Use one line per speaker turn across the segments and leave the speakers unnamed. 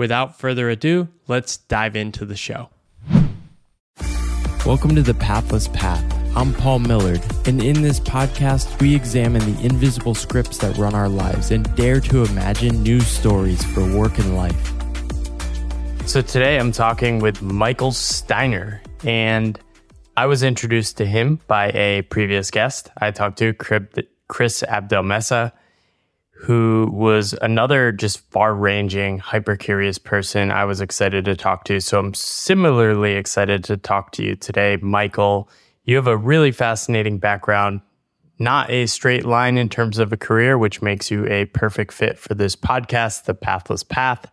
Without further ado, let's dive into the show. Welcome to the Pathless Path. I'm Paul Millerd, and in this podcast, we examine the invisible scripts that run our lives and dare to imagine new stories for work and life. So, today I'm talking with Michael Steiner, and I was introduced to him by a previous guest I talked to, Chris Abdelmessa who was another just far ranging, hyper curious person I was excited to talk to. So I'm similarly excited to talk to you today, Michael. You have a really fascinating background, not a straight line in terms of a career, which makes you a perfect fit for this podcast, The Pathless Path.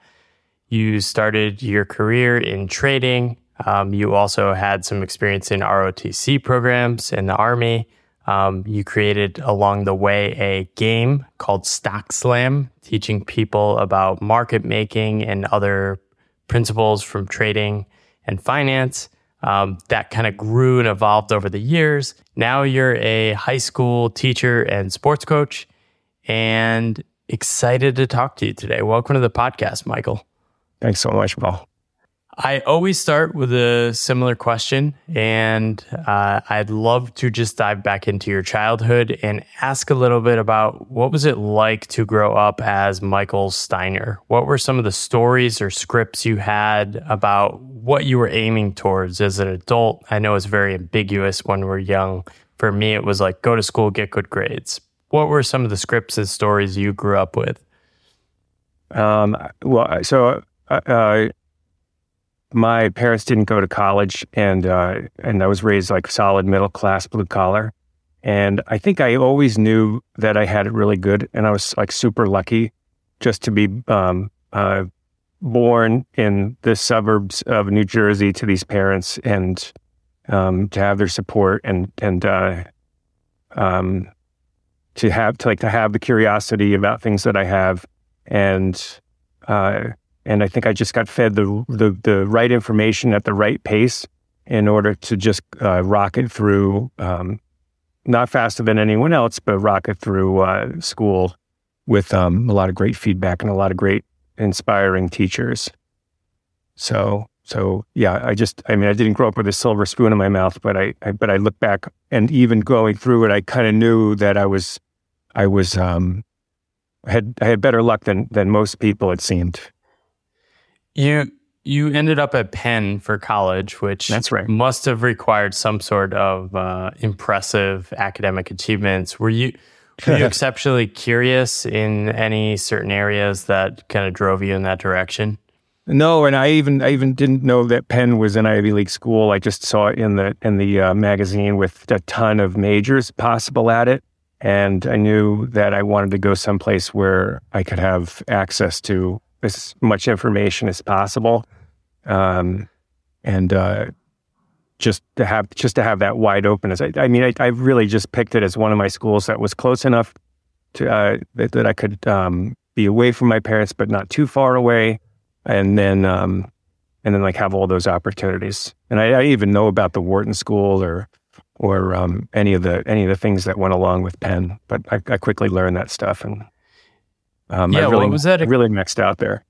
You started your career in trading. Um, you also had some experience in ROTC programs in the Army. Um, you created along the way a game called Stock Slam, teaching people about market making and other principles from trading and finance. Um, that kind of grew and evolved over the years. Now you're a high school teacher and sports coach, and excited to talk to you today. Welcome to the podcast, Michael.
Thanks so much, Paul.
I always start with a similar question, and uh, I'd love to just dive back into your childhood and ask a little bit about what was it like to grow up as Michael Steiner? What were some of the stories or scripts you had about what you were aiming towards as an adult? I know it's very ambiguous when we're young. For me, it was like go to school, get good grades. What were some of the scripts and stories you grew up with?
Um, well, so I, uh my parents didn't go to college, and uh, and I was raised like solid middle class, blue collar. And I think I always knew that I had it really good, and I was like super lucky just to be um, uh, born in the suburbs of New Jersey to these parents, and um, to have their support, and and uh, um, to have to like to have the curiosity about things that I have, and uh, and I think I just got fed the the, the right information at the right pace in order to just uh, rocket through, um, not faster than anyone else, but rocket through uh, school with um, a lot of great feedback and a lot of great inspiring teachers. So, so yeah, I just, I mean, I didn't grow up with a silver spoon in my mouth, but I, I but I look back and even going through it, I kind of knew that I was, I was, um, had, I had better luck than than most people. It seemed.
You you ended up at Penn for college, which
that's right.
Must have required some sort of uh, impressive academic achievements. Were you were you exceptionally curious in any certain areas that kind of drove you in that direction?
No, and I even I even didn't know that Penn was an Ivy League school. I just saw it in the in the uh, magazine with a ton of majors possible at it, and I knew that I wanted to go someplace where I could have access to as much information as possible, um, and uh, just to have just to have that wide open. As I, I mean, I, I, really just picked it as one of my schools that was close enough to uh, that, that, I could um, be away from my parents, but not too far away, and then um, and then like have all those opportunities. And I, I even know about the Wharton School or or um, any of the any of the things that went along with Penn, but I, I quickly learned that stuff and um, yeah, I really, what was that? Really mixed out there.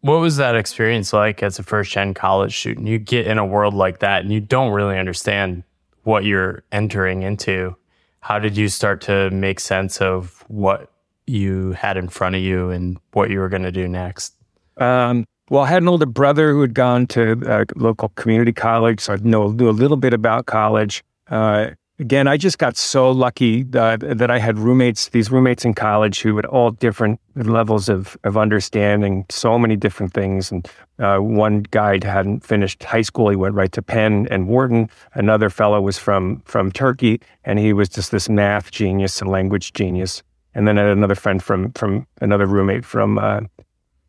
What was that experience like as a first gen college student? You get in a world like that and you don't really understand what you're entering into. How did you start to make sense of what you had in front of you and what you were going to do next?
Um, well, I had an older brother who had gone to a local community college, so I know knew a little bit about college. Uh, again, I just got so lucky that, that I had roommates, these roommates in college who had all different levels of, of understanding so many different things. And uh, one guy hadn't finished high school. He went right to Penn and Wharton. Another fellow was from, from Turkey, and he was just this math genius and language genius. And then I had another friend from, from another roommate from uh,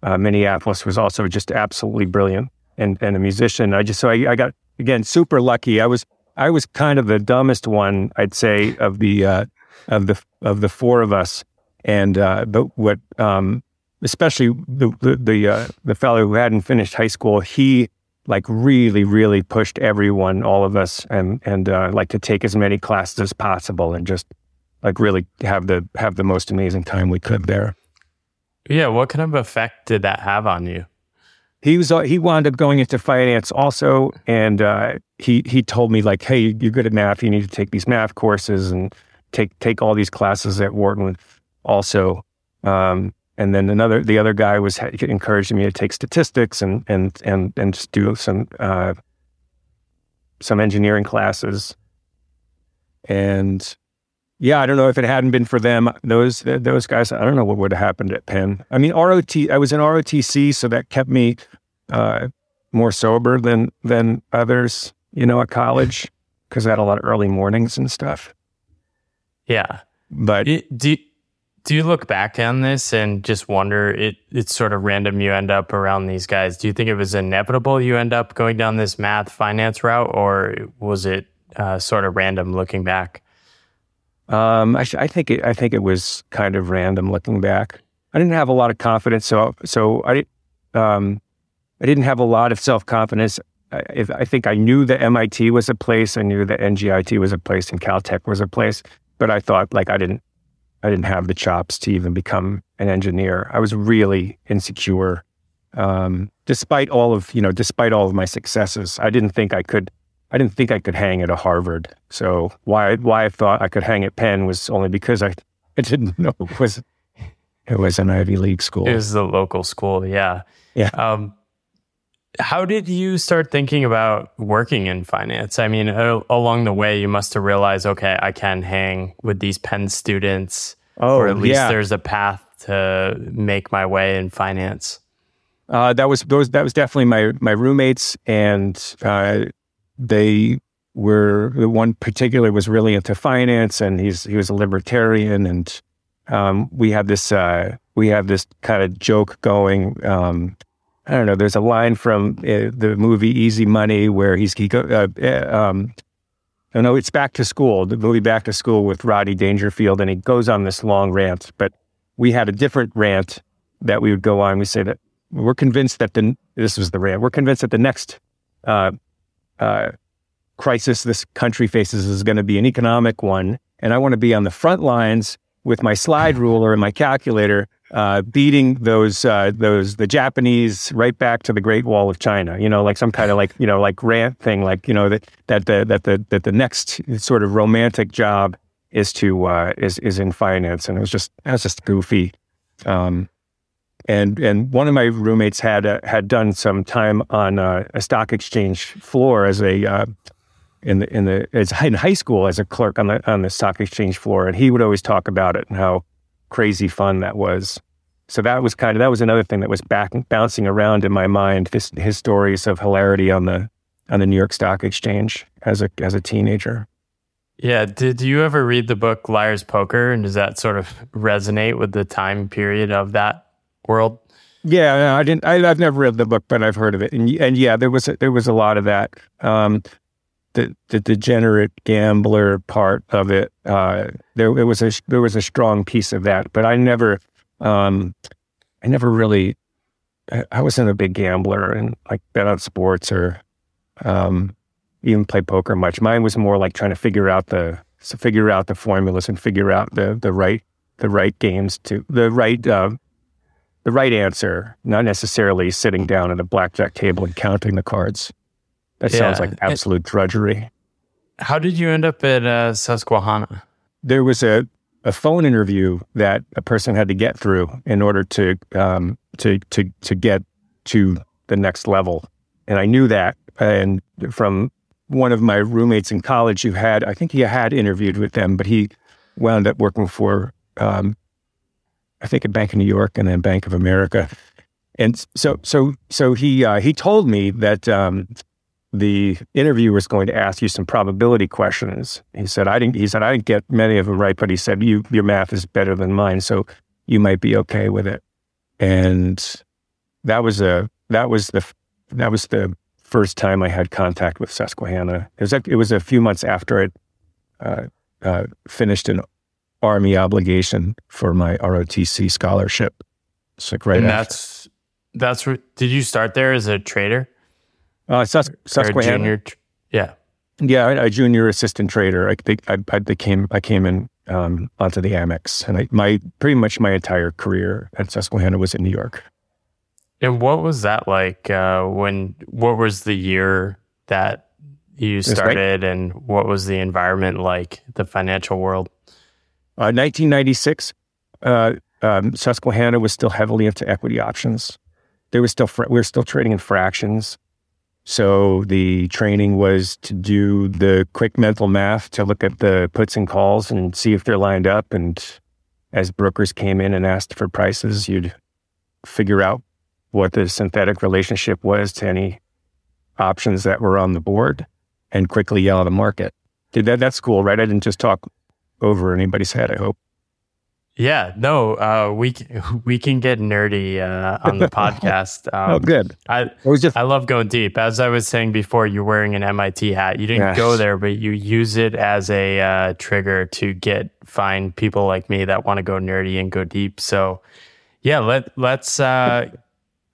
uh, Minneapolis was also just absolutely brilliant and, and a musician. I just, so I, I got, again, super lucky. I was I was kind of the dumbest one, I'd say, of the uh, of the of the four of us. And uh, but what, um, especially the the the, uh, the fellow who hadn't finished high school, he like really really pushed everyone, all of us, and and uh, like to take as many classes as possible, and just like really have the have the most amazing time we could there.
Yeah, what kind of effect did that have on you?
he was uh, he wound up going into finance also, and uh, he he told me like, hey, you're good at math. You need to take these math courses and take take all these classes at Wharton also. Um, and then another the other guy was encouraging me to take statistics and and and and just do some uh, some engineering classes. And yeah, I don't know if it hadn't been for them, those those guys. I don't know what would have happened at Penn. I mean, ROT. I was in ROTC, so that kept me uh, more sober than than others. You know, at college because I had a lot of early mornings and stuff.
Yeah,
but
do do you look back on this and just wonder it? It's sort of random. You end up around these guys. Do you think it was inevitable you end up going down this math finance route, or was it uh, sort of random looking back?
Um, I, I, think it, I think it was kind of random looking back. I didn't have a lot of confidence, so so I um, I didn't have a lot of self confidence. I, I, think I knew that MIT was a place. I knew that NJIT was a place, and Caltech was a place. But I thought like I didn't I didn't have the chops to even become an engineer. I was really insecure, um, despite all of you know, despite all of my successes. I didn't think I could I didn't think I could hang at a Harvard. So why why I thought I could hang at Penn was only because I I didn't know it was it was an Ivy League school.
It was the local school, yeah.
Yeah. Um,
how did you start thinking about working in finance? I mean, along the way, you must have realized, okay, I can hang with these Penn students,
oh,
or at least
yeah.
there's a path to make my way in finance.
Uh, that was those. That was definitely my my roommates, and uh, they were the one particular was really into finance, and he's he was a libertarian, and um, we had this uh, we had this kind of joke going. Um, I don't know. There's a line from uh, the movie Easy Money where he's he go. Uh, uh um, know it's Back to School, the movie Back to School with Rodney Dangerfield, and he goes on this long rant. But we had a different rant that we would go on. We say that we're convinced that the this was the rant. We're convinced that the next uh, uh, crisis this country faces is going to be an economic one. And I want to be on the front lines with my slide ruler and my calculator, uh, beating those uh, those the Japanese right back to the Great Wall of China. You know, like some kind of like you know like rant thing, like you know that that the that the that the next sort of romantic job is to uh, is is in finance, and it was just that was just goofy. Um, and and one of my roommates had uh, had done some time on uh, a stock exchange floor as a uh, in the in the as in high school as a clerk on the on the stock exchange floor, and he would always talk about it and how crazy fun that was. So that was kind of that was another thing that was back bouncing around in my mind. This, his stories of hilarity on the on the New York Stock Exchange as a as a teenager.
Yeah. Did you ever read the book Liar's Poker? And does that sort of resonate with the time period of that world?
Yeah, I didn't. I, have never read the book, but I've heard of it, and and yeah, there was a, there was a lot of that. Um, the the degenerate gambler part of it. Uh, there it was a there was a strong piece of that, but I never, um, I never really. I, wasn't a big gambler and like bet on sports or, um, even play poker much. Mine was more like trying to figure out the so figure out the formulas and figure out the the right the right games to the right uh, the right answer, not necessarily sitting down at a blackjack table and counting the cards. That yeah. sounds like absolute drudgery.
How did you end up at uh, Susquehanna?
There was a, a phone interview that a person had to get through in order to um, to to to get to the next level. And I knew that. And from one of my roommates in college who had, I think he had interviewed with them, but he wound up working for, um, I think a Bank of New York and then Bank of America. And so, so, so he uh, he told me that um, the interviewer was going to ask you some probability questions. He said, "I didn't." He said, "I didn't get many of them right, but he said you your math is better than mine, so you might be okay with it." And that was a that was the that was the first time I had contact with Susquehanna. It was a, it was a few months after it uh, uh, finished an army obligation for my ROTC scholarship. It's like right
and
after.
that's that's did you start there as a trader?
Uh, Sus- Susquehanna.
junior yeah.
Yeah, I- a junior assistant trader. I think I, I became I came in um, onto the Amex, and I, my pretty much my entire career at Susquehanna was in New York.
And what was that like uh, when what was the year that you
right.
started and what was the environment like, the financial world?
Uh, 1996, uh, um, Susquehanna was still heavily into equity options. There was still fra- we were still trading in fractions, so the training was to do the quick mental math to look at the puts and calls and see if they're lined up. And as brokers came in and asked for prices, you'd figure out what the synthetic relationship was to any options that were on the board and quickly yell at the market. Did that? That's cool, right? I didn't just talk over anybody's head. I hope.
Yeah, no, uh, we we can get nerdy uh, on the podcast. Um,
oh, good.
I
It was just
I love going deep. As I was saying before, you're wearing an MIT hat. You didn't
Yes.
go there, but you use it as a uh, trigger to get find people like me that want to go nerdy and go deep. So, yeah, let let's uh,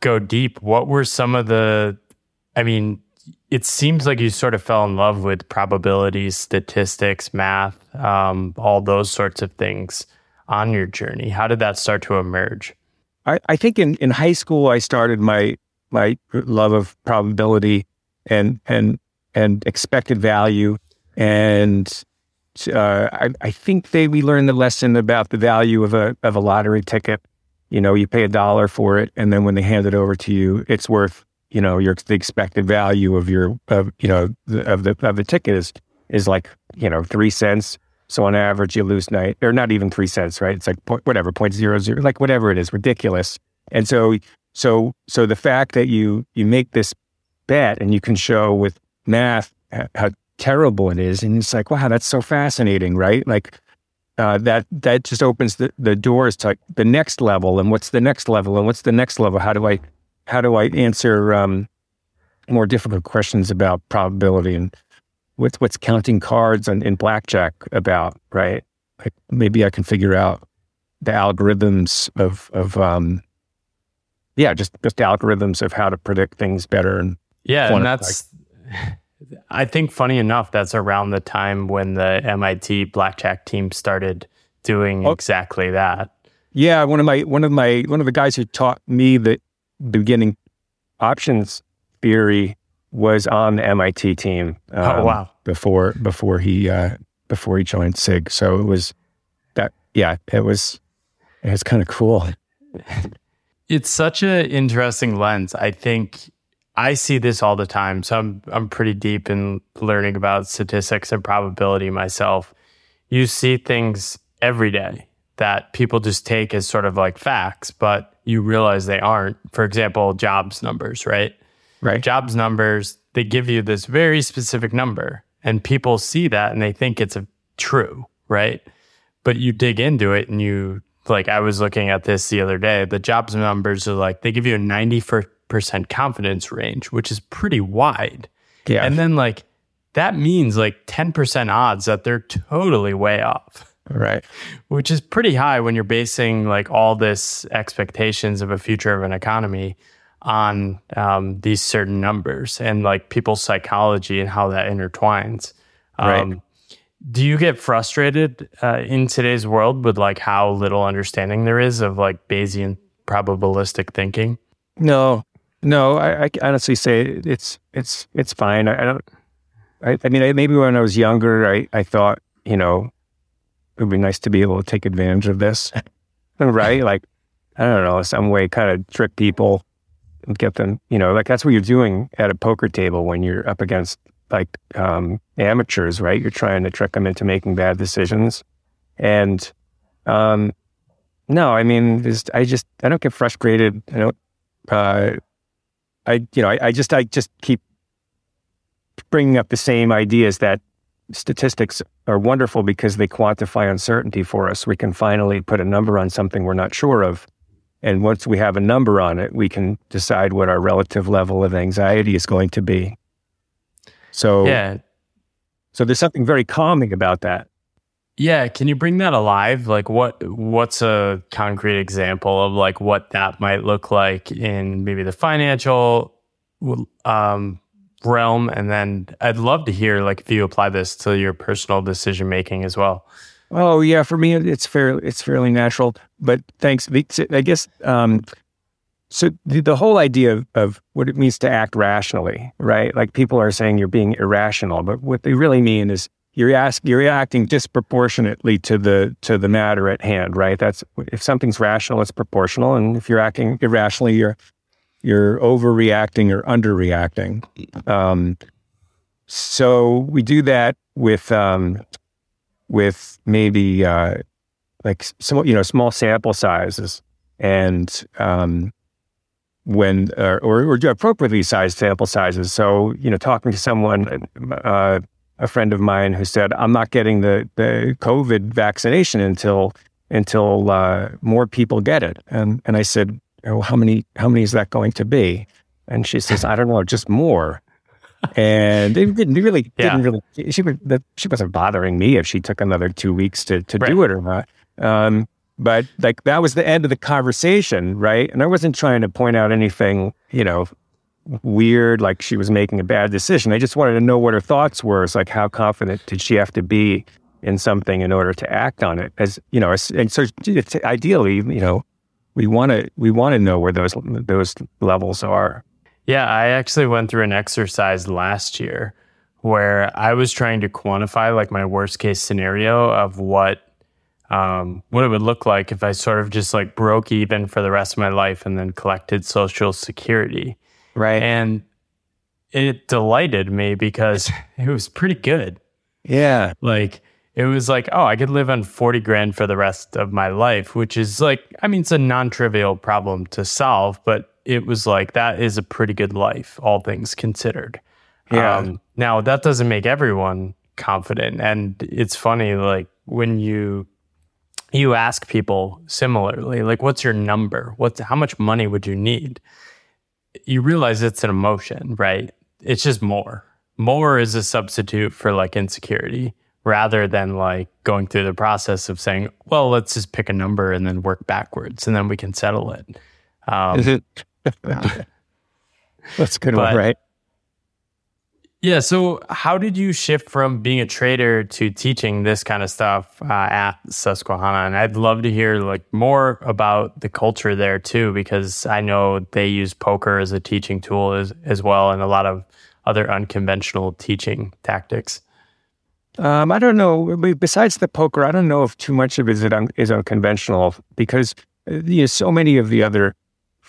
go deep. What were some of the? I mean, it seems like you sort of fell in love with probabilities, statistics, math, um, all those sorts of things on your journey. How did that start to emerge?
I, I think in, in high school I started my my love of probability and and and expected value and uh, I, I think they we learned the lesson about the value of a of a lottery ticket. You know, you pay a dollar for it, and then when they hand it over to you, it's worth you know your the expected value of your of you know the, of the of the ticket is is like you know three cents. So on average, you lose night or not even three cents, right? It's like point, whatever point zero zero, like whatever it is, ridiculous. And so so so the fact that you you make this bet and you can show with math how terrible it is, and it's like wow, that's so fascinating, right? Like uh, that that just opens the, the doors to like the next level, and what's the next level, and what's the next level? How do I how do I answer um, more difficult questions about probability and what's what's counting cards in, in blackjack about, right? Like maybe I can figure out the algorithms of of um, yeah, just just algorithms of how to predict things better and
Yeah, and that's I think funny enough, that's around the time when the MIT blackjack team started doing
Oh.
exactly that.
Yeah, one of my one of my one of the guys who taught me the beginning options theory was on the MIT team.
oh
um,
wow.
Before before he uh, before he joined Sig, so it was that. Yeah, it was it was kind of cool.
It's such an interesting lens. I think I see this all the time. So I'm I'm pretty deep in learning about statistics and probability myself. You see things every day that people just take as sort of like facts, but you realize they aren't. For example, jobs numbers, right?
Right.
Jobs numbers, they give you this very specific number and people see that and they think it's a true, right? But you dig into it and you like I was looking at this the other day. The jobs numbers are like they give you a 94% confidence range, which is pretty wide.
Yeah.
And then like that means like 10% odds that they're totally way off
right.
which is pretty high when you're basing like all this expectations of a future of an economy on um, these certain numbers and like people's psychology and how that intertwines.
Right.
Um, do you get frustrated uh, in today's world with like how little understanding there is of like Bayesian probabilistic thinking?
No, no. I, I honestly say it's it's it's fine. I, I don't. I, I mean, I, maybe when I was younger, I I thought you know it would be nice to be able to take advantage of this, right? Like I don't know, some way kind of trick people get them, you know, like that's what you're doing at a poker table when you're up against like um, amateurs, right? You're trying to trick them into making bad decisions. And um, no, I mean, I just I don't get frustrated. I don't. Uh, I you know I, I just I just keep bringing up the same ideas that statistics are wonderful because they quantify uncertainty for us. We can finally put a number on something we're not sure of. And once we have a number on it, we can decide what our relative level of anxiety is going to be. So,
yeah.
So there's something very calming about that.
Yeah, can you bring that alive? Like what what's a concrete example of like what that might look like in maybe the financial um, realm and then I'd love to hear like if you apply this to your personal decision making as well.
Oh yeah, for me it's fairly it's fairly natural, but thanks I guess um, so the, the whole idea of, of, what it means to act rationally, right? Like people are saying you're being irrational, but what they really mean is you're ask, you're reacting disproportionately to the to the matter at hand, right? That's if something's rational, it's proportional, and if you're acting irrationally, you're you're overreacting or underreacting. Um, so we do that with um, with maybe uh, like some you know small sample sizes, and um, when uh, or, or appropriately sized sample sizes. So you know, talking to someone. Uh, a friend of mine who said, "I'm not getting the the COVID vaccination until until uh, more people get it." And and I said, "Oh, how many how many is that going to be?" And she says, "I don't know, just more." And it didn't really didn't really she was she wasn't bothering me if she took another two weeks to to right. do it or not. Um, but like that was the end of the conversation, right? And I wasn't trying to point out anything, you know, weird, like she was making a bad decision. I just wanted to know what her thoughts were. It's like, how confident did she have to be in something in order to act on it? As you know, and so ideally, you know, we want to we want to know where those those levels are.
Yeah, I actually went through an exercise last year where I was trying to quantify like my worst case scenario of what um, what it would look like if I sort of just like broke even for the rest of my life and then collected social security.
Right.
And it delighted me because it was pretty good.
Yeah.
Like it was like, oh, I could live on 40 grand for the rest of my life, which is like, I mean, it's a non trivial problem to solve, but it was like, that is a pretty good life, all things considered.
Yeah. Um,
now, that doesn't make everyone confident. And it's funny, like, when you, you ask people similarly, like, what's your number? What's how much money would you need? you realize it's an emotion, right? It's just more. More is a substitute for like insecurity rather than like going through the process of saying, well, let's just pick a number and then work backwards and then we can settle it.
Um, is it? That's a good but, one, right?
Yeah. So, how did you shift from being a trader to teaching this kind of stuff uh, at Susquehanna? And I'd love to hear like more about the culture there too, because I know they use poker as a teaching tool as as well, and a lot of other unconventional teaching tactics.
Um, I don't know. Besides the poker, I don't know if too much of it is, un- is unconventional because uh, you know so many of the other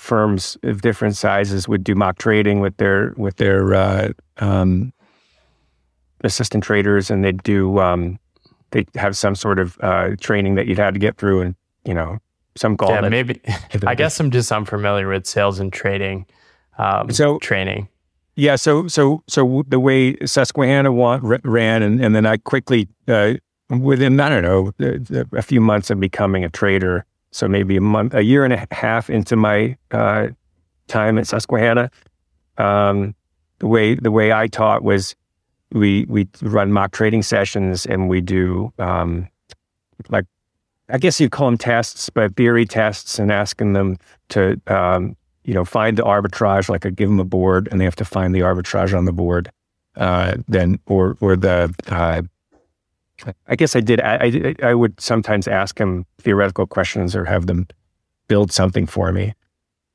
firms of different sizes would do mock trading with their with their uh, um, assistant traders, and they'd do um, they have some sort of uh, training that you'd have to get through, and you know some call
yeah, maybe. I guess I'm just unfamiliar with sales and trading. Um, so training.
Yeah, so so so the way Susquehanna ran, and, and then I quickly, uh, within I don't know a few months of becoming a trader, so maybe a month, a year and a half into my uh, time at Susquehanna, um, the way the way I taught was we we run mock trading sessions and we do um, like I guess you'd call them tests, but theory tests, and asking them to um, you know find the arbitrage. Like I give them a board, and they have to find the arbitrage on the board. Uh, then or or the uh, I guess I did. I, I, I would sometimes ask him theoretical questions or have them build something for me.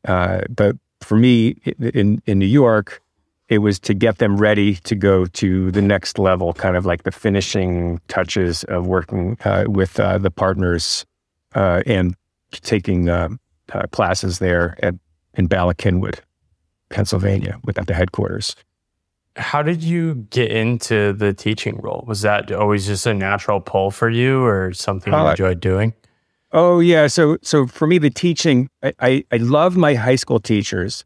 Uh, but for me in in New York, it was to get them ready to go to the next level, kind of like the finishing touches of working uh, with uh, the partners uh, and taking uh, uh, classes there at in Bala Cynwyd. Pennsylvania, with at the headquarters.
How did you get into the teaching role? Was that always just a natural pull for you, or something you uh, enjoyed doing?
Oh yeah, so so for me, the teaching, I I, I love my high school teachers.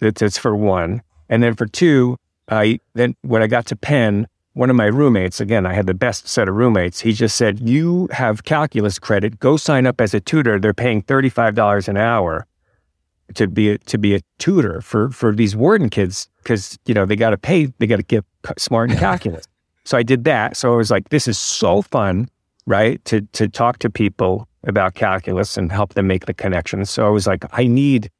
That's, that's for one, and then for two, I then when I got to Penn, one of my roommates, again, I had the best set of roommates. He just said, "You have calculus credit. Go sign up as a tutor. They're paying thirty five dollars an hour." To be a, to be a tutor for for these Wharton kids because you know they got to pay they got to get smart in calculus. so I did that. So I was like, this is so fun, right? To to talk to people about calculus and help them make the connections. So I was like, I need.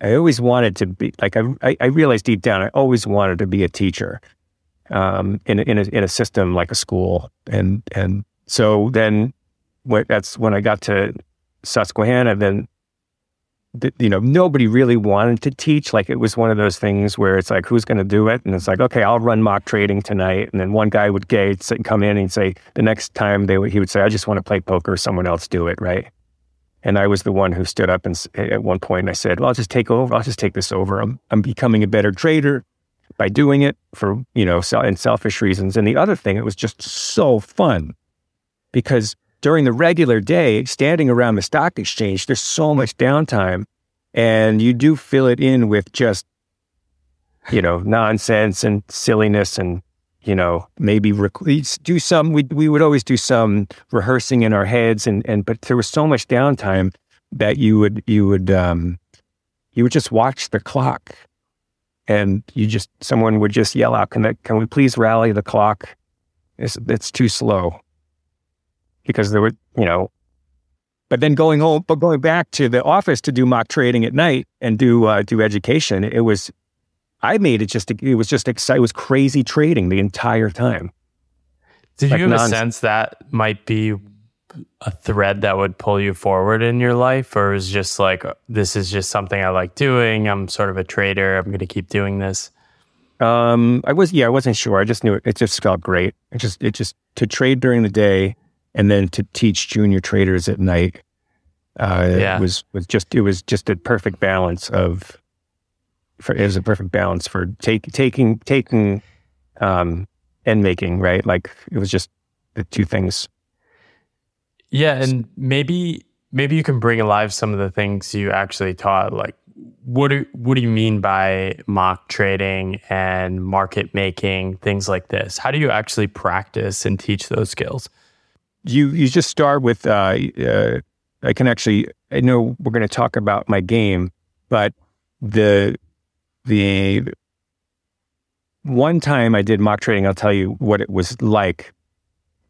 I always wanted to be like I I realized deep down I always wanted to be a teacher, um, in in a in a system like a school and and so then, when, that's when I got to Susquehanna. Then you know, nobody really wanted to teach. Like it was one of those things where it's like, who's going to do it? And it's like, okay, I'll run mock trading tonight. And then one guy would and come in and say, the next time they he would say, I just want to play poker. Someone else do it. Right. And I was the one who stood up and at one point I said, well, I'll just take over. I'll just take this over. I'm, I'm becoming a better trader by doing it for, you know, and selfish reasons. And the other thing, it was just so fun because during the regular day, standing around the stock exchange, there's so much downtime and you do fill it in with just, you know, nonsense and silliness and, you know, maybe rec- do some, we, we would always do some rehearsing in our heads and, and, but there was so much downtime that you would, you would, um, you would just watch the clock and you just, someone would just yell out, can, that, can we please rally the clock? It's, it's too slow because there were, you know, but then going home, but going back to the office to do mock trading at night and do uh, do education, it was, I made it just, it was just exciting. It was crazy trading the entire time.
Did like you have non- a sense that might be a thread that would pull you forward in your life, or is just like this is just something I like doing? I'm sort of a trader. I'm going to keep doing this.
Um, I was, yeah, I wasn't sure. I just knew it, it just felt great. It just, it just to trade during the day and then to teach junior traders at night uh, yeah. was was just it was just a perfect balance of for it was a perfect balance for take, taking taking um and making right? Like it was just the two things.
Yeah and maybe maybe you can bring alive some of the things you actually taught like what do what do you mean by mock trading and market making things like this? How do you actually practice and teach those skills
you you just start with uh, uh, I can actually I know we're going to talk about my game, but the the one time I did mock trading, I'll tell you what it was like,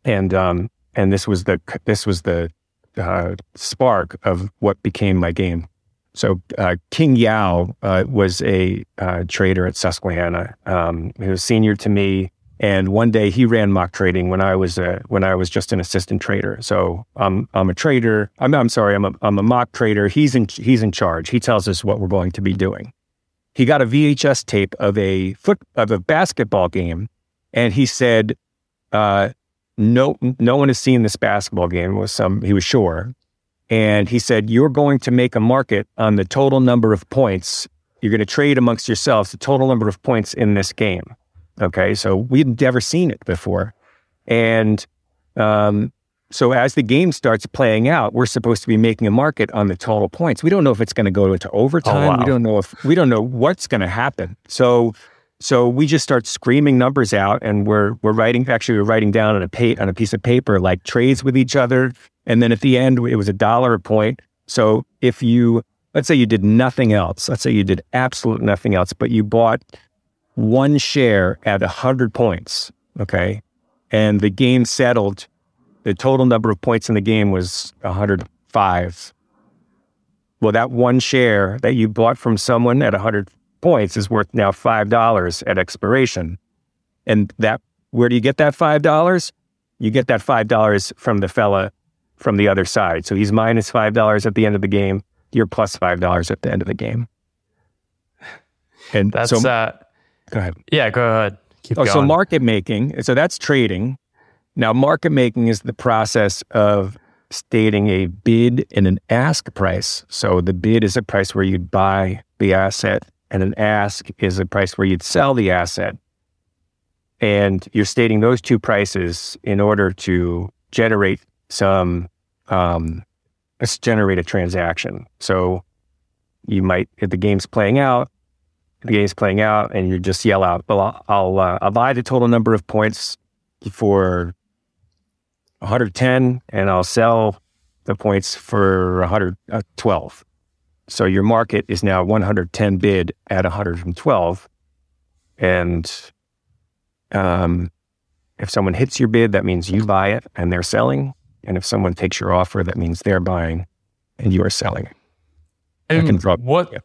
and um and this was the this was the uh, spark of what became my game. So uh, King Yao uh, was a uh, trader at Susquehanna. Um, he was senior to me. And one day he ran mock trading when I was a, when I was just an assistant trader. So I'm I'm a trader. I'm I'm sorry. I'm a I'm a mock trader. He's in he's in charge. He tells us what we're going to be doing. He got a VHS tape of a foot of a basketball game, and he said, uh, "No, no one has seen this basketball game." Was some he was sure, and he said, "You're going to make a market on the total number of points. You're going to trade amongst yourselves the total number of points in this game." Okay. So we'd never seen it before. And um, so as the game starts playing out, we're supposed to be making a market on the total points. We don't know if it's going to go into overtime. Oh, wow. We don't know if we don't know what's going to happen. So so we just start screaming numbers out, and we're we're writing. Actually, we're writing down on a pa- on a piece of paper like trades with each other, and then at the end it was a dollar a point. So if you let's say you did nothing else, let's say you did absolute nothing else, but you bought one share at 100 points. Okay. And the game settled. The total number of points in the game was 105. Well, that one share that you bought from someone at 100 points is worth now $5 at expiration. And that, where do you get that $5? You get that $5 from the fella from the other side. So he's minus $5 at the end of the game. You're plus $5 at the end of the game.
And that's, so, uh,
Go ahead.
Yeah, go ahead.
Keep oh, going. so market making. So that's trading. Now, market making is the process of stating a bid and an ask price. So the bid is a price where you'd buy the asset, and an ask is a price where you'd sell the asset. And you're stating those two prices in order to generate some, um, let's generate a transaction. So you might, if the game's playing out, the game's playing out, and you just yell out, "Well, I'll I'll, uh, I'll buy the total number of points for 110, and I'll sell the points for 112." So your market is now 110 bid at 112, and um, if someone hits your bid, that means you buy it and they're selling, and if someone takes your offer, that means they're buying and you are selling.
And what? Yeah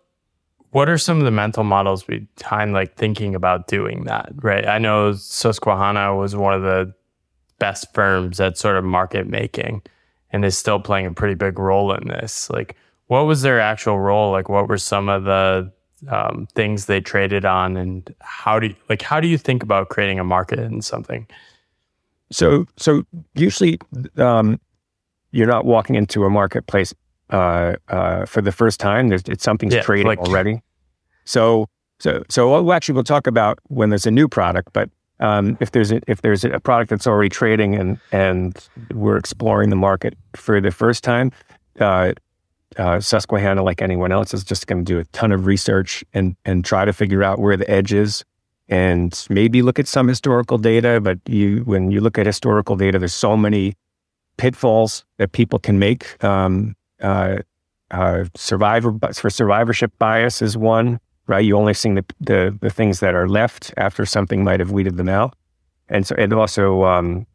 what are some of the mental models behind like thinking about doing that? Right. I know Susquehanna was one of the best firms at sort of market making and is still playing a pretty big role in this. Like, what was their actual role? Like, what were some of the um, things they traded on, and how do you, like how do you think about creating a market in something?
So, so usually, um, you're not walking into a marketplace uh, uh, for the first time. There's it's something's yeah, trading like, already. So, so, so we'll actually we'll talk about when there's a new product, but um, if there's a, if there's a product that's already trading and and we're exploring the market for the first time, uh, uh, Susquehanna, like anyone else, is just going to do a ton of research and and try to figure out where the edge is, and maybe look at some historical data. But you, when you look at historical data, there's so many pitfalls that people can make. Um, uh, uh survivor for survivorship bias is one right? You only see the, the, the things that are left after something might have weeded them out, and so and also um,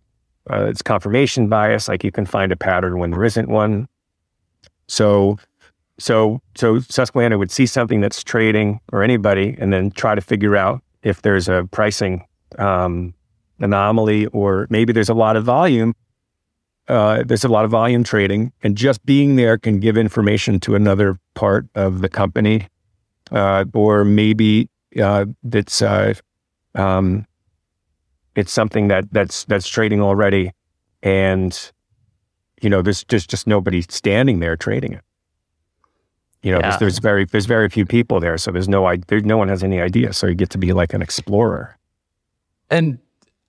uh, it's confirmation bias. Like you can find a pattern when there isn't one. So so so Susquehanna would see something that's trading or anybody, and then try to figure out if there's a pricing um, anomaly or maybe there's a lot of volume. Uh, there's a lot of volume trading, and just being there can give information to another part of the company uh, or maybe uh, it's uh, um, it's something that that's that's trading already, and you know there's just just nobody standing there trading it. You know, yeah. there's, there's, very there's very few people there, so there's no there, no one has any idea. So you get to be like an explorer.
And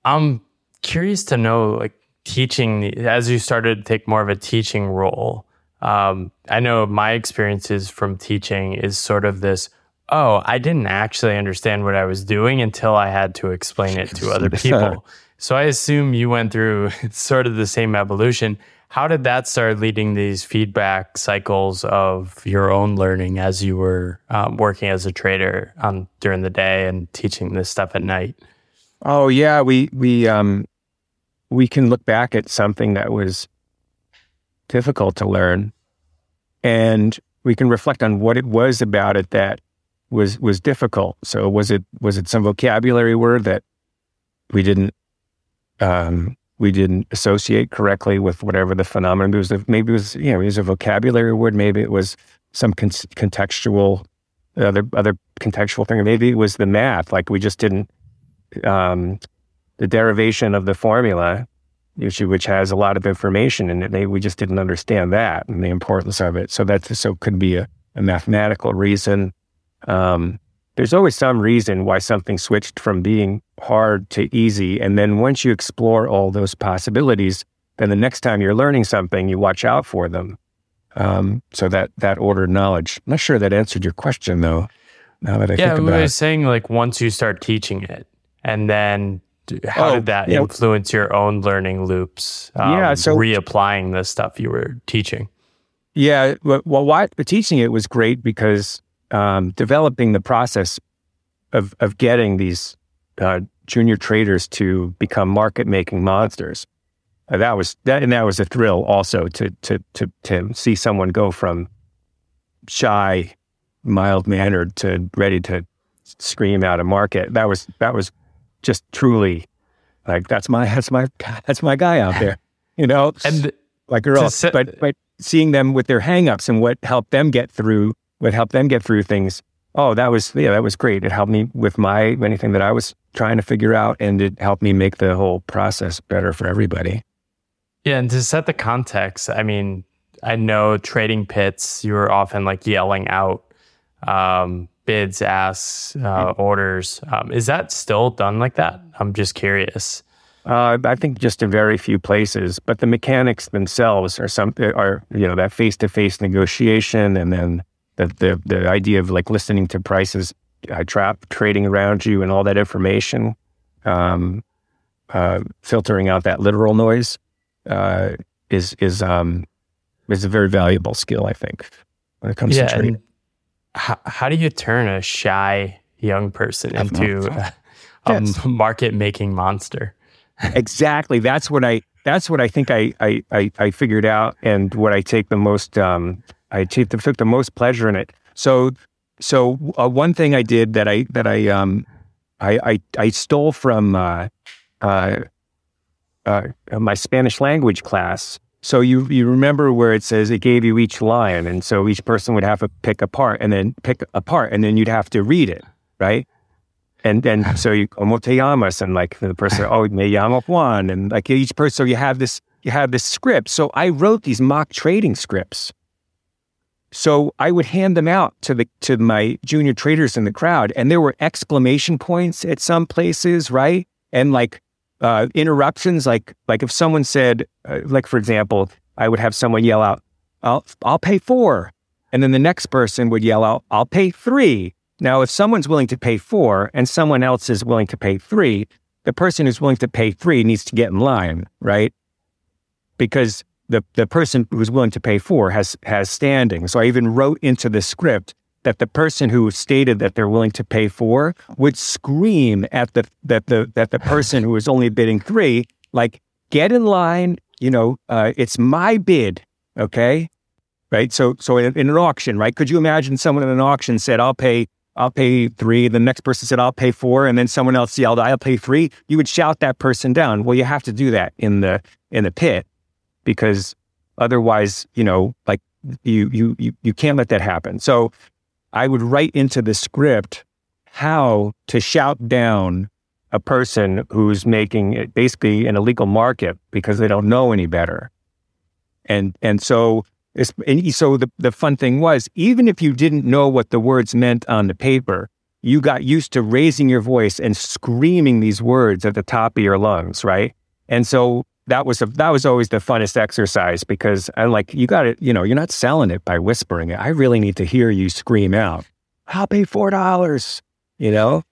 I'm curious to know, like teaching as you started to take more of a teaching role um, I know my experiences from teaching is sort of this oh, I didn't actually understand what I was doing until I had to explain it to other people. so I assume you went through sort of the same evolution. How did that start leading these feedback cycles of your own learning as you were um, working as a trader um, during the day and teaching this stuff at night?
Oh yeah, we we um, we can look back at something that was difficult to learn. And we can reflect on what it was about it that was was difficult. So was it was it some vocabulary word that we didn't um, we didn't associate correctly with whatever the phenomenon was? Maybe it was you know it was a vocabulary word. Maybe it was some con- contextual other other contextual thing. Maybe it was the math. Like we just didn't um, the derivation of the formula issue, which has a lot of information in it. They, we just didn't understand that and the importance of it. So that so could be a, a mathematical reason. Um, there's always some reason why something switched from being hard to easy. And then once you explore all those possibilities, then the next time you're learning something, you watch out for them. Um, so that that ordered knowledge. I'm not sure that answered your question though. Now that I
yeah,
think about
I
was
saying like once you start teaching it, and then how oh, did that influence your own learning loops? Um, yeah, so reapplying the stuff you were teaching.
Yeah, well, why teaching it was great because um, developing the process of of getting these uh, junior traders to become market making monsters. Uh, that was that, and that was a thrill also to to to to see someone go from shy, mild mannered to ready to scream out a market. That was that was just truly like that's my that's my that's my guy out there, you know. and like girls, se- but but seeing them with their hangups and what helped them get through, what helped them get through things. Oh, that was yeah, that was great. It helped me with my anything that I was trying to figure out, and it helped me make the whole process better for everybody.
Yeah, and to set the context, I mean, I know trading pits, you were often like yelling out um, bids, asks, uh, orders. Um, is that still done like that? I'm just curious.
Uh, I think just in very few places, but the mechanics themselves are some are you know that face to face negotiation, and then the, the the idea of like listening to prices, uh, trap trading around you, and all that information, um, uh, filtering out that literal noise, uh, is is um, is a very valuable skill, I think, when it comes yeah, to trading.
How, how do you turn a shy young person into a, a market making monster?
exactly. That's what I. That's what I think I I I, I figured out, and what I take the most. Um, I took the, took the most pleasure in it. So so uh, one thing I did that I that I um I I, I stole from uh, uh, uh, my Spanish language class. So you you remember where it says it gave you each line, and so each person would have to pick a part and then pick a part, and then you'd have to read it, right? And then so you como te llamas, and like the person, oh me llamo Juan, and like each person, so you have this you have this script. So I wrote these mock trading scripts. So I would hand them out to the to my junior traders in the crowd, and there were exclamation points at some places, right? And like uh, interruptions, like like if someone said, uh, like for example, I would have someone yell out, "I'll I'll pay four. and then the next person would yell out, "I'll pay three. Now, if someone's willing to pay four and someone else is willing to pay three, the person who's willing to pay three needs to get in line, right? Because the, the person who's willing to pay four has has standing. So I even wrote into the script that the person who stated that they're willing to pay four would scream at the that the that the person who is only bidding three, like, get in line, you know, uh, it's my bid, okay? Right. So so in, in an auction, right? Could you imagine someone in an auction said, I'll pay I'll pay three. The next person said, I'll pay four. And then someone else yelled, I'll pay three. You would shout that person down. Well, you have to do that in the, in the pit because otherwise, you know, like you, you, you, you can't let that happen. So I would write into the script how to shout down a person who's making basically an illegal market because they don't know any better. And, and so and so the, the fun thing was, even if you didn't know what the words meant on the paper, you got used to raising your voice and screaming these words at the top of your lungs, right? And so that was a, that was always the funnest exercise because I'm like, you got it, you know, you're not selling it by whispering it. I really need to hear you scream out, I'll pay four dollars, you know?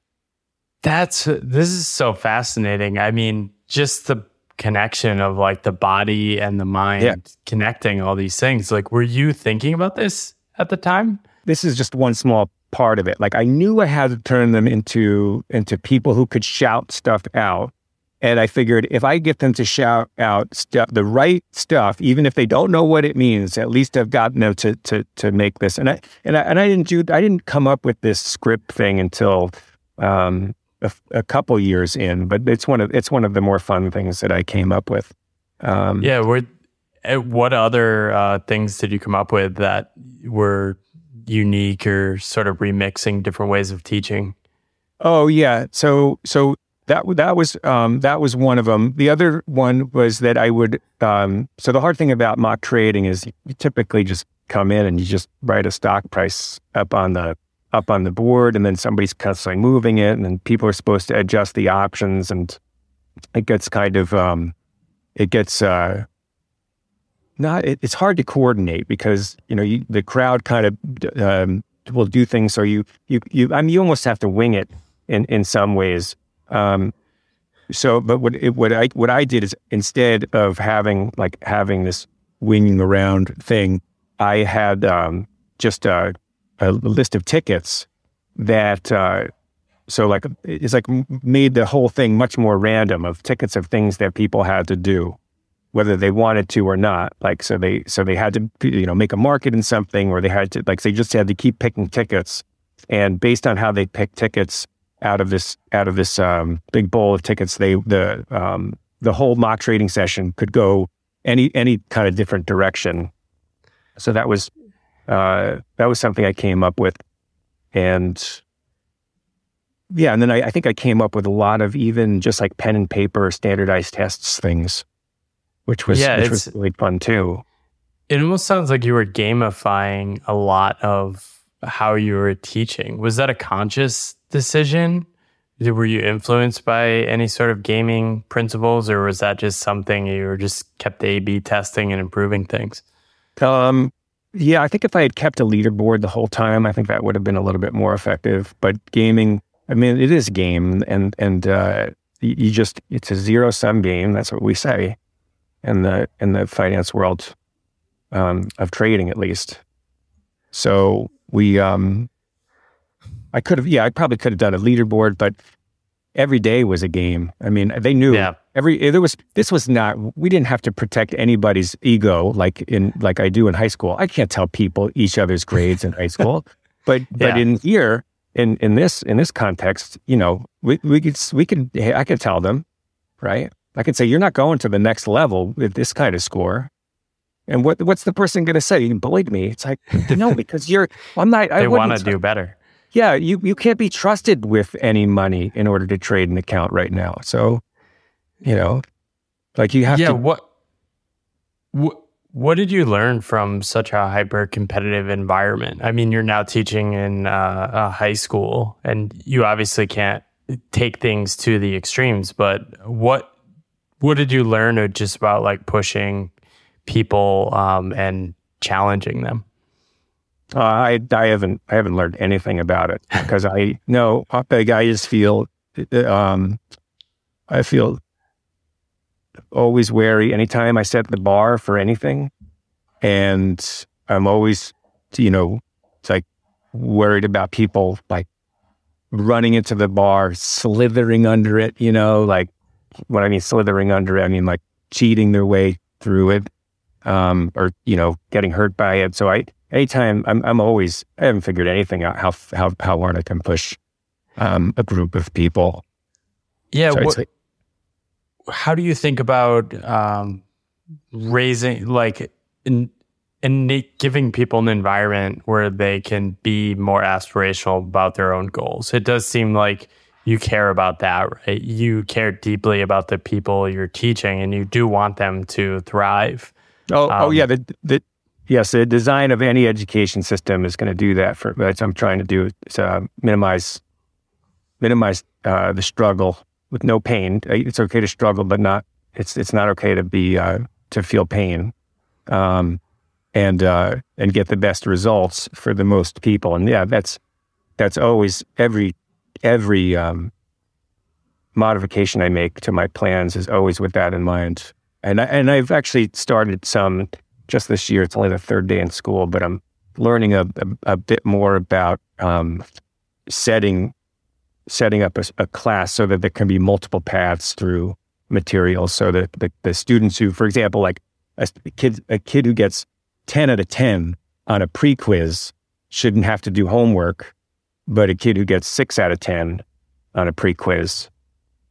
That's this is so fascinating. I mean, just the connection of like the body and the mind yeah. connecting all these things. Like, were you thinking about this at the time?
This is just one small part of it. Like, I knew I had to turn them into into people who could shout stuff out. And I figured if I get them to shout out stuff, the right stuff, even if they don't know what it means, at least I've gotten them to to to make this. And I and I and I didn't do I didn't come up with this script thing until um, a, a, couple years in, but it's one of it's one of the more fun things that I came up with.
Um, yeah, eh, what other uh, things did you come up with that were unique or sort of remixing different ways of teaching?
Oh yeah, so so that that was um, that was one of them. The other one was that I would. Um, so the hard thing about mock trading is you typically just come in and you just write a stock price up on the up on the board and then somebody's constantly moving it and then people are supposed to adjust the options and it gets kind of um, it gets uh, not it, it's hard to coordinate because you know you, the crowd kind of um, will do things so you you you I mean you almost have to wing it in in some ways um, so but what it, what I what I did is instead of having like having this winging around thing I had um, just uh, a list of tickets that uh, so like it's like made the whole thing much more random of tickets of things that people had to do whether they wanted to or not. Like so they so they had to you know make a market in something or they had to like they just had to keep picking tickets. And based on how they pick tickets out of this out of this um, big bowl of tickets they the um, the whole mock trading session could go any any kind of different direction so that was uh, that was something I came up with. And yeah, and then I, I, think I came up with a lot of even just like pen and paper standardized tests things, which was yeah, which was really fun too.
It almost sounds like you were gamifying a lot of how you were teaching. Was that a conscious decision? Were you influenced by any sort of gaming principles, or was that just something you were just kept A B testing and improving things?
Um, yeah, I think if I had kept a leaderboard the whole time, I think that would have been a little bit more effective. But gaming, I mean, it is game, and and uh, you just it's a zero sum game. That's what we say in the in the finance world um, of trading, at least. So we, um, I could have, yeah, I probably could have done a leaderboard, but every day was a game. I mean, they knew yeah. every there was. This was not. We didn't have to protect anybody's ego like in like I do in high school. I can't tell people each other's grades in high school, but but in here in in this in this context, you know, we we could we could I could tell them, right? I could say you're not going to the next level with this kind of score. And what what's the person going to say? You bullied me. It's like no, because you're. I'm not.
they want to do better.
Yeah, you you can't be trusted with any money in order to trade an account right now. So, you know, like you have
yeah,
to.
Yeah. What. What what did you learn from such a hyper competitive environment? I mean, you're now teaching in uh, a high school, and you obviously can't take things to the extremes. But what what did you learn just about like pushing people um, and challenging them?
Uh, I I haven't I haven't learned anything about it because I know I just feel um, I feel always wary anytime I set the bar for anything, and I'm always you know it's like worried about people like running into the bar, slithering under it. You know, like when I mean slithering under it, I mean like cheating their way through it um, or you know getting hurt by it. So I anytime I'm I'm always I haven't figured anything out how how how hard I can push um, a group of people.
Yeah. So what, like, how do you think about um, raising like in, in giving people an environment where they can be more aspirational about their own goals? It does seem like you care about that, right? You care deeply about the people you're teaching, and you do want them to thrive.
Oh, um, oh yeah. The, the, yes, the design of any education system is going to do that. For that's what I'm trying to do is uh, minimize minimize uh, the struggle with no pain. Uh, it's okay to struggle, but not it's it's not okay to be uh, to feel pain, um, and uh, and get the best results for the most people. And yeah, that's that's always every every um, modification I make to my plans is always with that in mind and I, and I've actually started some just this year. It's only the third day in school, but I'm learning a, a, a bit more about um, setting setting up a, a, class so that there can be multiple paths through materials. So that the, the students who, for example, like a kid a kid who gets ten out of ten on a pre quiz shouldn't have to do homework, but a kid who gets six out of ten on a pre quiz,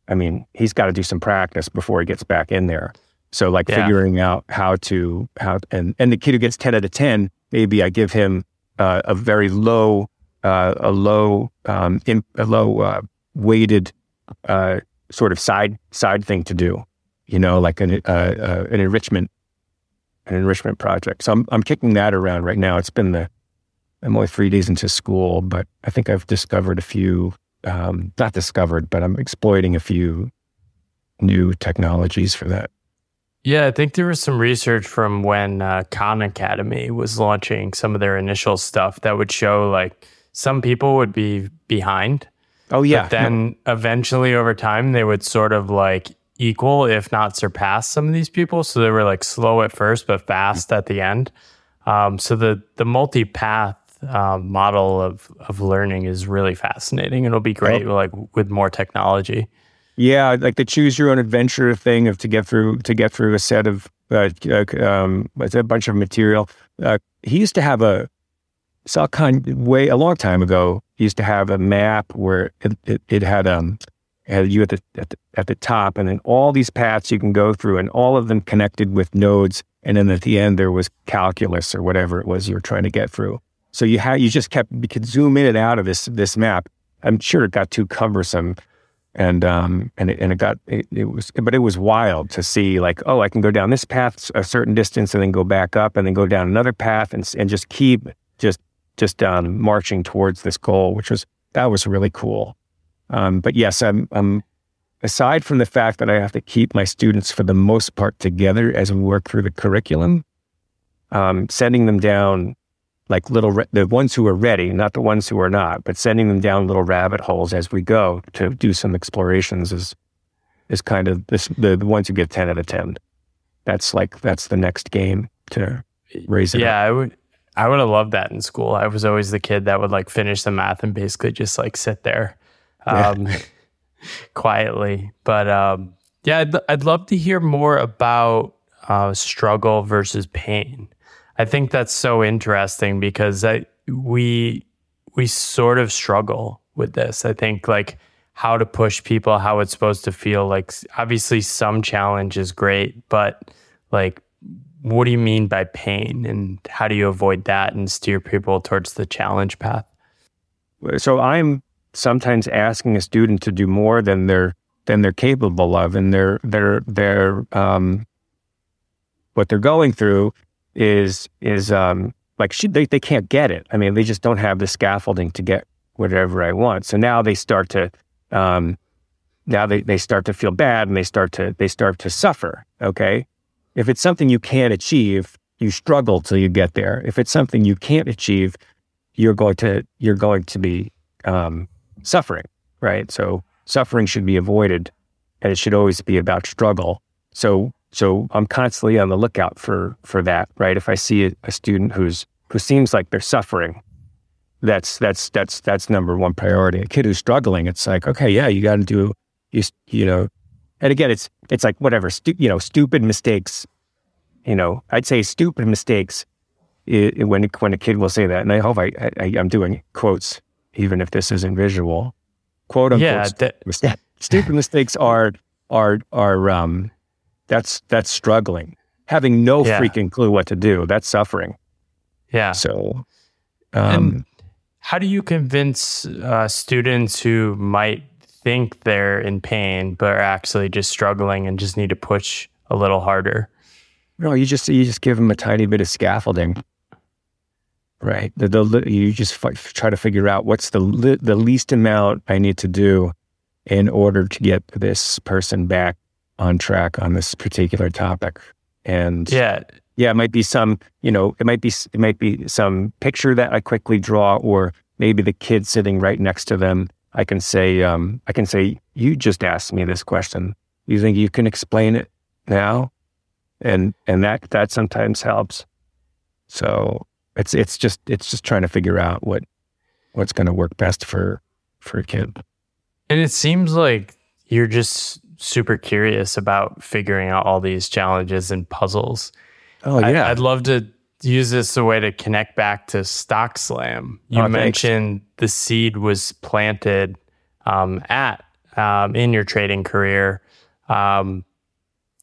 I mean, he's got to do some practice before he gets back in there. So like yeah. figuring out how to how and and the kid who gets ten out of ten, maybe I give him uh, a very low uh, a low um, in, a low uh, weighted uh, sort of side side thing to do, you know, like an uh, uh, an enrichment an enrichment project. So I'm I'm kicking that around right now. It's been the I'm only three days into school, but I think I've discovered a few um, not discovered, but I'm exploiting a few new technologies for that.
Yeah, I think there was some research from when uh, Khan Academy was launching some of their initial stuff that would show like some people would be behind.
Oh yeah.
But then no. eventually over time they would sort of like equal, if not surpass some of these people. So they were like slow at first, but fast at the end. Um, so the the multi path um, model of of learning is really fascinating. It'll be great oh. like with more technology.
Yeah, like the choose your own adventure thing of to get through to get through a set of uh, um, a bunch of material. Uh, he used to have a Sal Khan way a long time ago. He used to have a map where it, it, it had um had you at the, at the at the top, and then all these paths you can go through, and all of them connected with nodes. And then at the end there was calculus or whatever it was you were trying to get through. So you had you just kept you could zoom in and out of this this map. I'm sure it got too cumbersome and um and it, and it got it, it, was but it was wild to see like oh I can go down this path a certain distance and then go back up and then go down another path and and just keep just just um, marching towards this goal, which was that was really cool. Um, but yes, I'm, I'm aside from the fact that I have to keep my students for the most part together as we work through the curriculum, um, sending them down like little re- the ones who are ready, not the ones who are not, but sending them down little rabbit holes as we go to do some explorations is is kind of this the, the ones who get ten out of ten. That's like that's the next game to raise it.
Yeah,
up.
I would I would have loved that in school. I was always the kid that would like finish the math and basically just like sit there um, yeah. quietly. But um, yeah, I'd, I'd love to hear more about uh, struggle versus pain. I think that's so interesting because I, we we sort of struggle with this. I think like how to push people, how it's supposed to feel. Like obviously some challenge is great, but like what do you mean by pain and how do you avoid that and steer people towards the challenge path?
So I'm sometimes asking a student to do more than they're than they're capable of, and they're they're they're um, what they're going through is is um, like she, they they can't get it. I mean, they just don't have the scaffolding to get whatever I want. So now they start to um, now they, they start to feel bad and they start to they start to suffer. Okay, if it's something you can't achieve, you struggle till you get there. If it's something you can't achieve, you're going to you're going to be um, suffering, right? So suffering should be avoided, and it should always be about struggle. So so I'm constantly on the lookout for for that, right? If I see a, a student who's who seems like they're suffering, that's that's that's that's number one priority. A kid who's struggling, it's like, okay, yeah, you got to do you you know, and again, it's it's like whatever, stu- you know, stupid mistakes. You know, I'd say stupid mistakes it, when when a kid will say that, and I hope I, I I'm doing quotes even if this isn't visual. Quote unquote. Yeah, that, stupid mistakes are are are um that's that's struggling. Having no yeah. freaking clue what to do. That's suffering.
Yeah.
So
um how do you convince uh, students who might think they're in pain but are actually just struggling and just need to push a little harder?
No, you just you just give them a tiny bit of scaffolding. Right. The, the, you just f- try to figure out what's the li- the least amount I need to do in order to get this person back on track on this particular topic. And
yeah,
yeah, it might be some, you know, it might be it might be some picture that I quickly draw, or maybe the kid sitting right next to them. I can say, um, I can say, you just asked me this question. You think you can explain it now? And and that that sometimes helps. So it's it's just it's just trying to figure out what what's going to work best for for a kid.
And it seems like you're just super curious about figuring out all these challenges and puzzles.
Oh yeah,
I, would love to use this as a way to connect back to Stock Slam. You oh, mentioned thanks. the seed was planted um, at um, in your trading career. Um,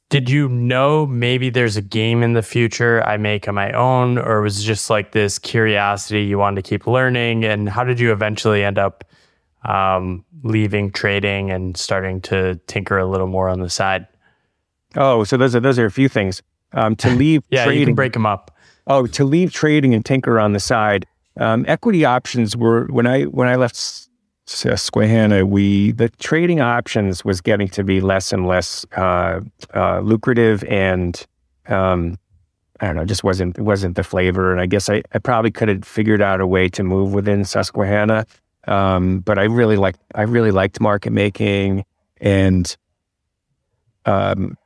did you know maybe there's a game in the future I make on my own, or was it just like this curiosity you wanted to keep learning? And how did you eventually end up um, leaving trading and starting to tinker a little more on the side?
Oh, so those are those are a few things. Um, to leave
yeah,
trading,
you can break them up.
Oh, to leave trading and tinker on the side. Um, equity options were when I when I left Susquehanna, we the trading options was getting to be less and less uh, uh, lucrative, and um, I don't know, just wasn't wasn't the flavor. And I guess I, I probably could have figured out a way to move within Susquehanna, um, but I really liked I really liked market making, and um,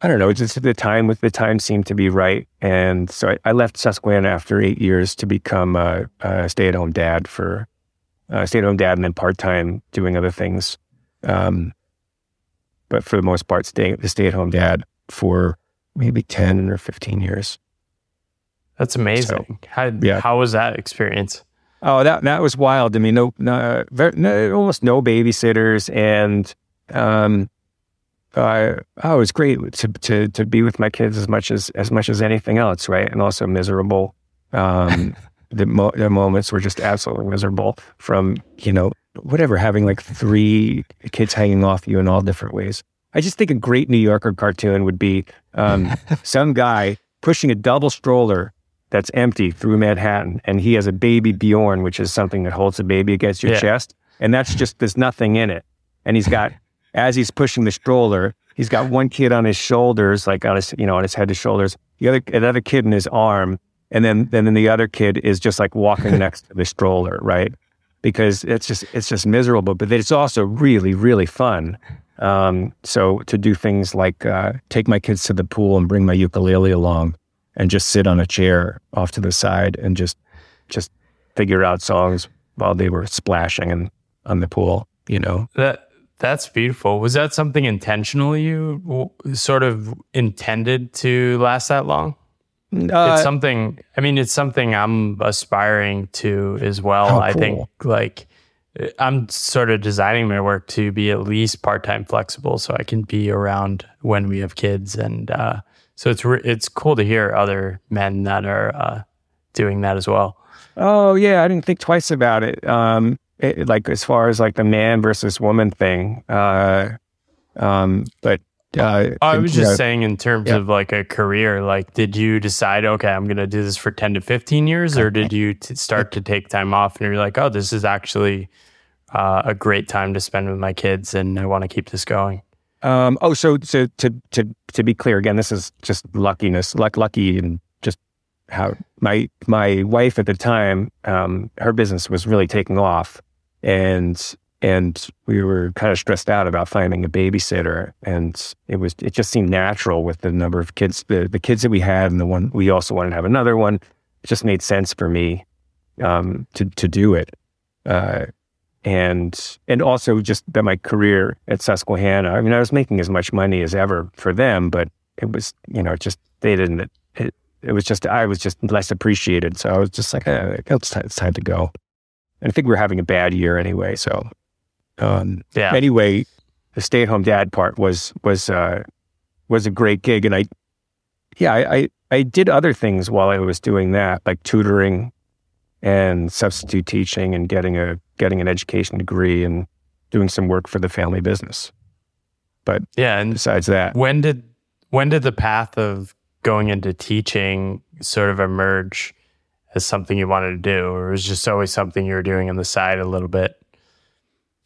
I don't know, just the time with the time seemed to be right, and so I, I left Susquehanna after eight years to become a, a stay at home dad for uh, stay at home dad and then part time doing other things. Um, but for the most part, staying the stay at home dad for maybe 10 or 15 years.
That's amazing. So, how, yeah. how was that experience?
Oh, that, that was wild. I mean, no, no, very, no almost no babysitters. And, um, uh, oh, it was great to, to, to be with my kids as much as, as much as anything else. Right. And also miserable. Um, the, mo- the moments were just absolutely miserable from, you know, whatever, having like three kids hanging off you in all different ways. I just think a great New Yorker cartoon would be um, some guy pushing a double stroller that's empty through Manhattan, and he has a baby Bjorn, which is something that holds a baby against your
Yeah.
chest, and that's just there's nothing in it. And he's got as he's pushing the stroller, he's got one kid on his shoulders, like on his you know on his head to shoulders, the other another kid in his arm, and then then the other kid is just like walking next to the stroller, right? Because it's just it's just miserable, but it's also really really fun. Um, so to do things like uh, take my kids to the pool and bring my ukulele along, and just sit on a chair off to the side and just just figure out songs while they were splashing and on the pool, you know.
That that's beautiful. Was that something intentional you w- sort of intended to last that long?
Uh,
it's something. I mean, it's something I'm aspiring to as well.
Oh,
I think like I'm sort of designing my work to be at least part time flexible, so I can be around when we have kids, and uh, so it's re- it's cool to hear other men that are uh, doing that as well.
Oh yeah, I didn't think twice about it. Um, it, like as far as like the man versus woman thing. Uh, um, but uh,
I was just
know,
saying in terms
Yeah.
of like a career, like did you decide, okay, I'm going to do this for 10 to 15 years or did you t- start to take time off and you're like, oh, this is actually uh, a great time to spend with my kids and I want to keep this going.
Um, oh, so so to to to be clear again, this is just luckiness, luck, lucky, and just how my my wife at the time, um, her business was really taking off, and and we were kind of stressed out about finding a babysitter, and it was it just seemed natural with the number of kids, the the kids that we had, and the one we also wanted to have another one. It just made sense for me um, to to do it. Uh, and and also just that my career at Susquehanna. I mean, I was making as much money as ever for them, but it was you know just they didn't. It, it was just I was just less appreciated, so I was just like, eh, it's, time, it's time to go. And I think we are having a bad year anyway. So um,
Yeah.
anyway, the stay at home dad part was was uh, was a great gig, and I yeah I, I I did other things while I was doing that, like tutoring and substitute teaching and getting a getting an education degree and doing some work for the family business.
But yeah. And
Besides that,
when did, when did the path of going into teaching sort of emerge as something you wanted to do or was it just always something you were doing on the side a little bit?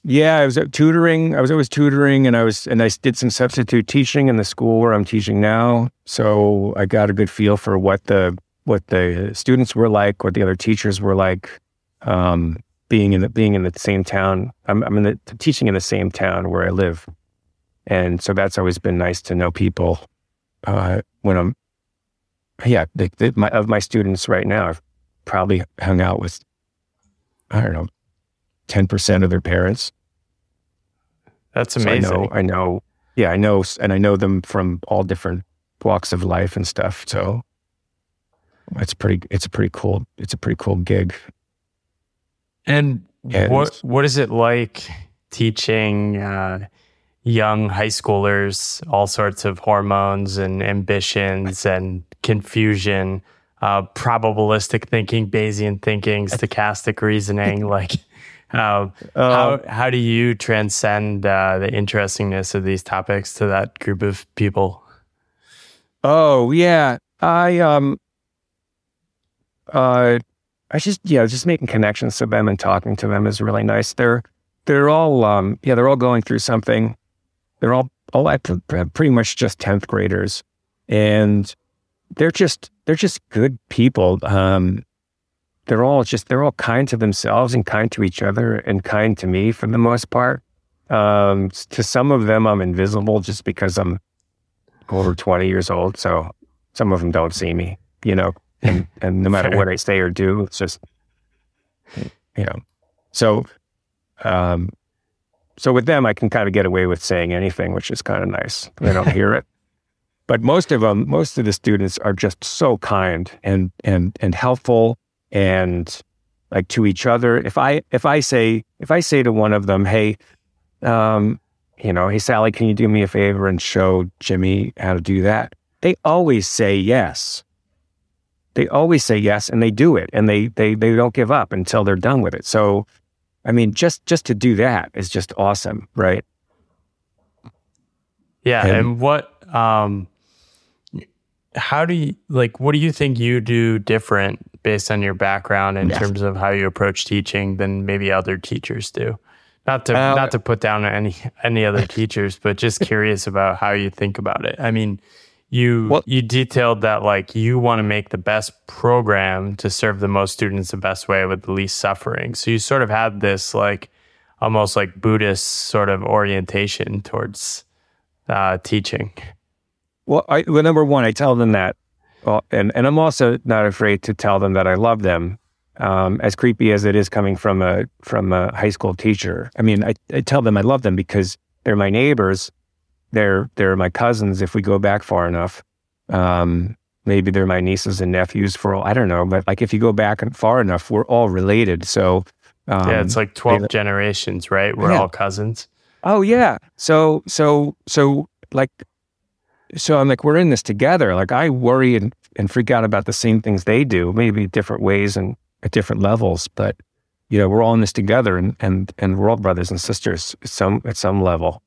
yeah, I was uh, tutoring. I was always tutoring, and I was and I did some substitute teaching in the school where I'm teaching now. So I got a good feel for what the what the students were like, what the other teachers were like. Um, being in the being in the same town, I'm, I'm in the teaching in the same town where I live, and so that's always been nice to know people. Uh, when I'm, yeah, the, the, my, of my students right now, I've probably hung out with, I don't know, ten percent of their parents.
That's
So
amazing.
I know, I know, yeah, I know, and I know them from all different walks of life and stuff. So it's pretty, it's a pretty cool, it's a pretty cool gig.
And
Yeah,
what what is it like teaching uh, young high schoolers all sorts of hormones and ambitions and confusion, uh, probabilistic thinking, Bayesian thinking, stochastic reasoning? Like, uh,
Uh,
how how do you transcend uh, the interestingness of these topics to that group of people?
Oh yeah, I um, uh, I just yeah, just making connections to them and talking to them is really nice. They're they're all um, yeah, they're all going through something. They're all all at pretty much just tenth graders, and they're just they're just good people. Um, they're all just they're all kind to themselves and kind to each other and kind to me for the most part. Um, to some of them, I'm invisible just because I'm over 20 years old. So some of them don't see me, you know, and, and no matter what I say or do, it's just, you know, so, um, so with them, I can kind of get away with saying anything, which is kind of nice. They don't hear it. But most of them, most of the students are just so kind and, and, and helpful and like to each other. If I, if I say, if I say to one of them, Hey, um, you know, hey, Sally, can you do me a favor and show Jimmy how to do that? They always say yes. They always say yes and they do it and they, they, they don't give up until they're done with it. So, I mean, just, just to do that is just awesome, right?
Yeah,
And-
and, what um how do you like what do you think you do different based on your background in terms of how you approach teaching than maybe other teachers do? Not to uh, not to put down any any other teachers, but just curious about how you think about it. I mean, you well, you detailed that like you want to make the best program to serve the most students the best way with the least suffering. So you sort of had this like almost like Buddhist sort of orientation towards uh, teaching.
Well, I, well, number one, I tell them that, well, and and I'm also not afraid to tell them that I love them. Um, as creepy as it is coming from a from a high school teacher, I mean, I, I tell them I love them because they're my neighbors, they're they're my cousins if we go back far enough. Um, maybe they're my nieces and nephews for all I don't know, but like if you go back far enough, we're all related. So
um, yeah, it's like twelve they, generations, right? We're yeah. all cousins.
Oh yeah. So so so like so I'm like, we're in this together. Like I worry and, and freak out about the same things they do, maybe different ways and at different levels, but you know, we're all in this together and and and we're all brothers and sisters at some at some level.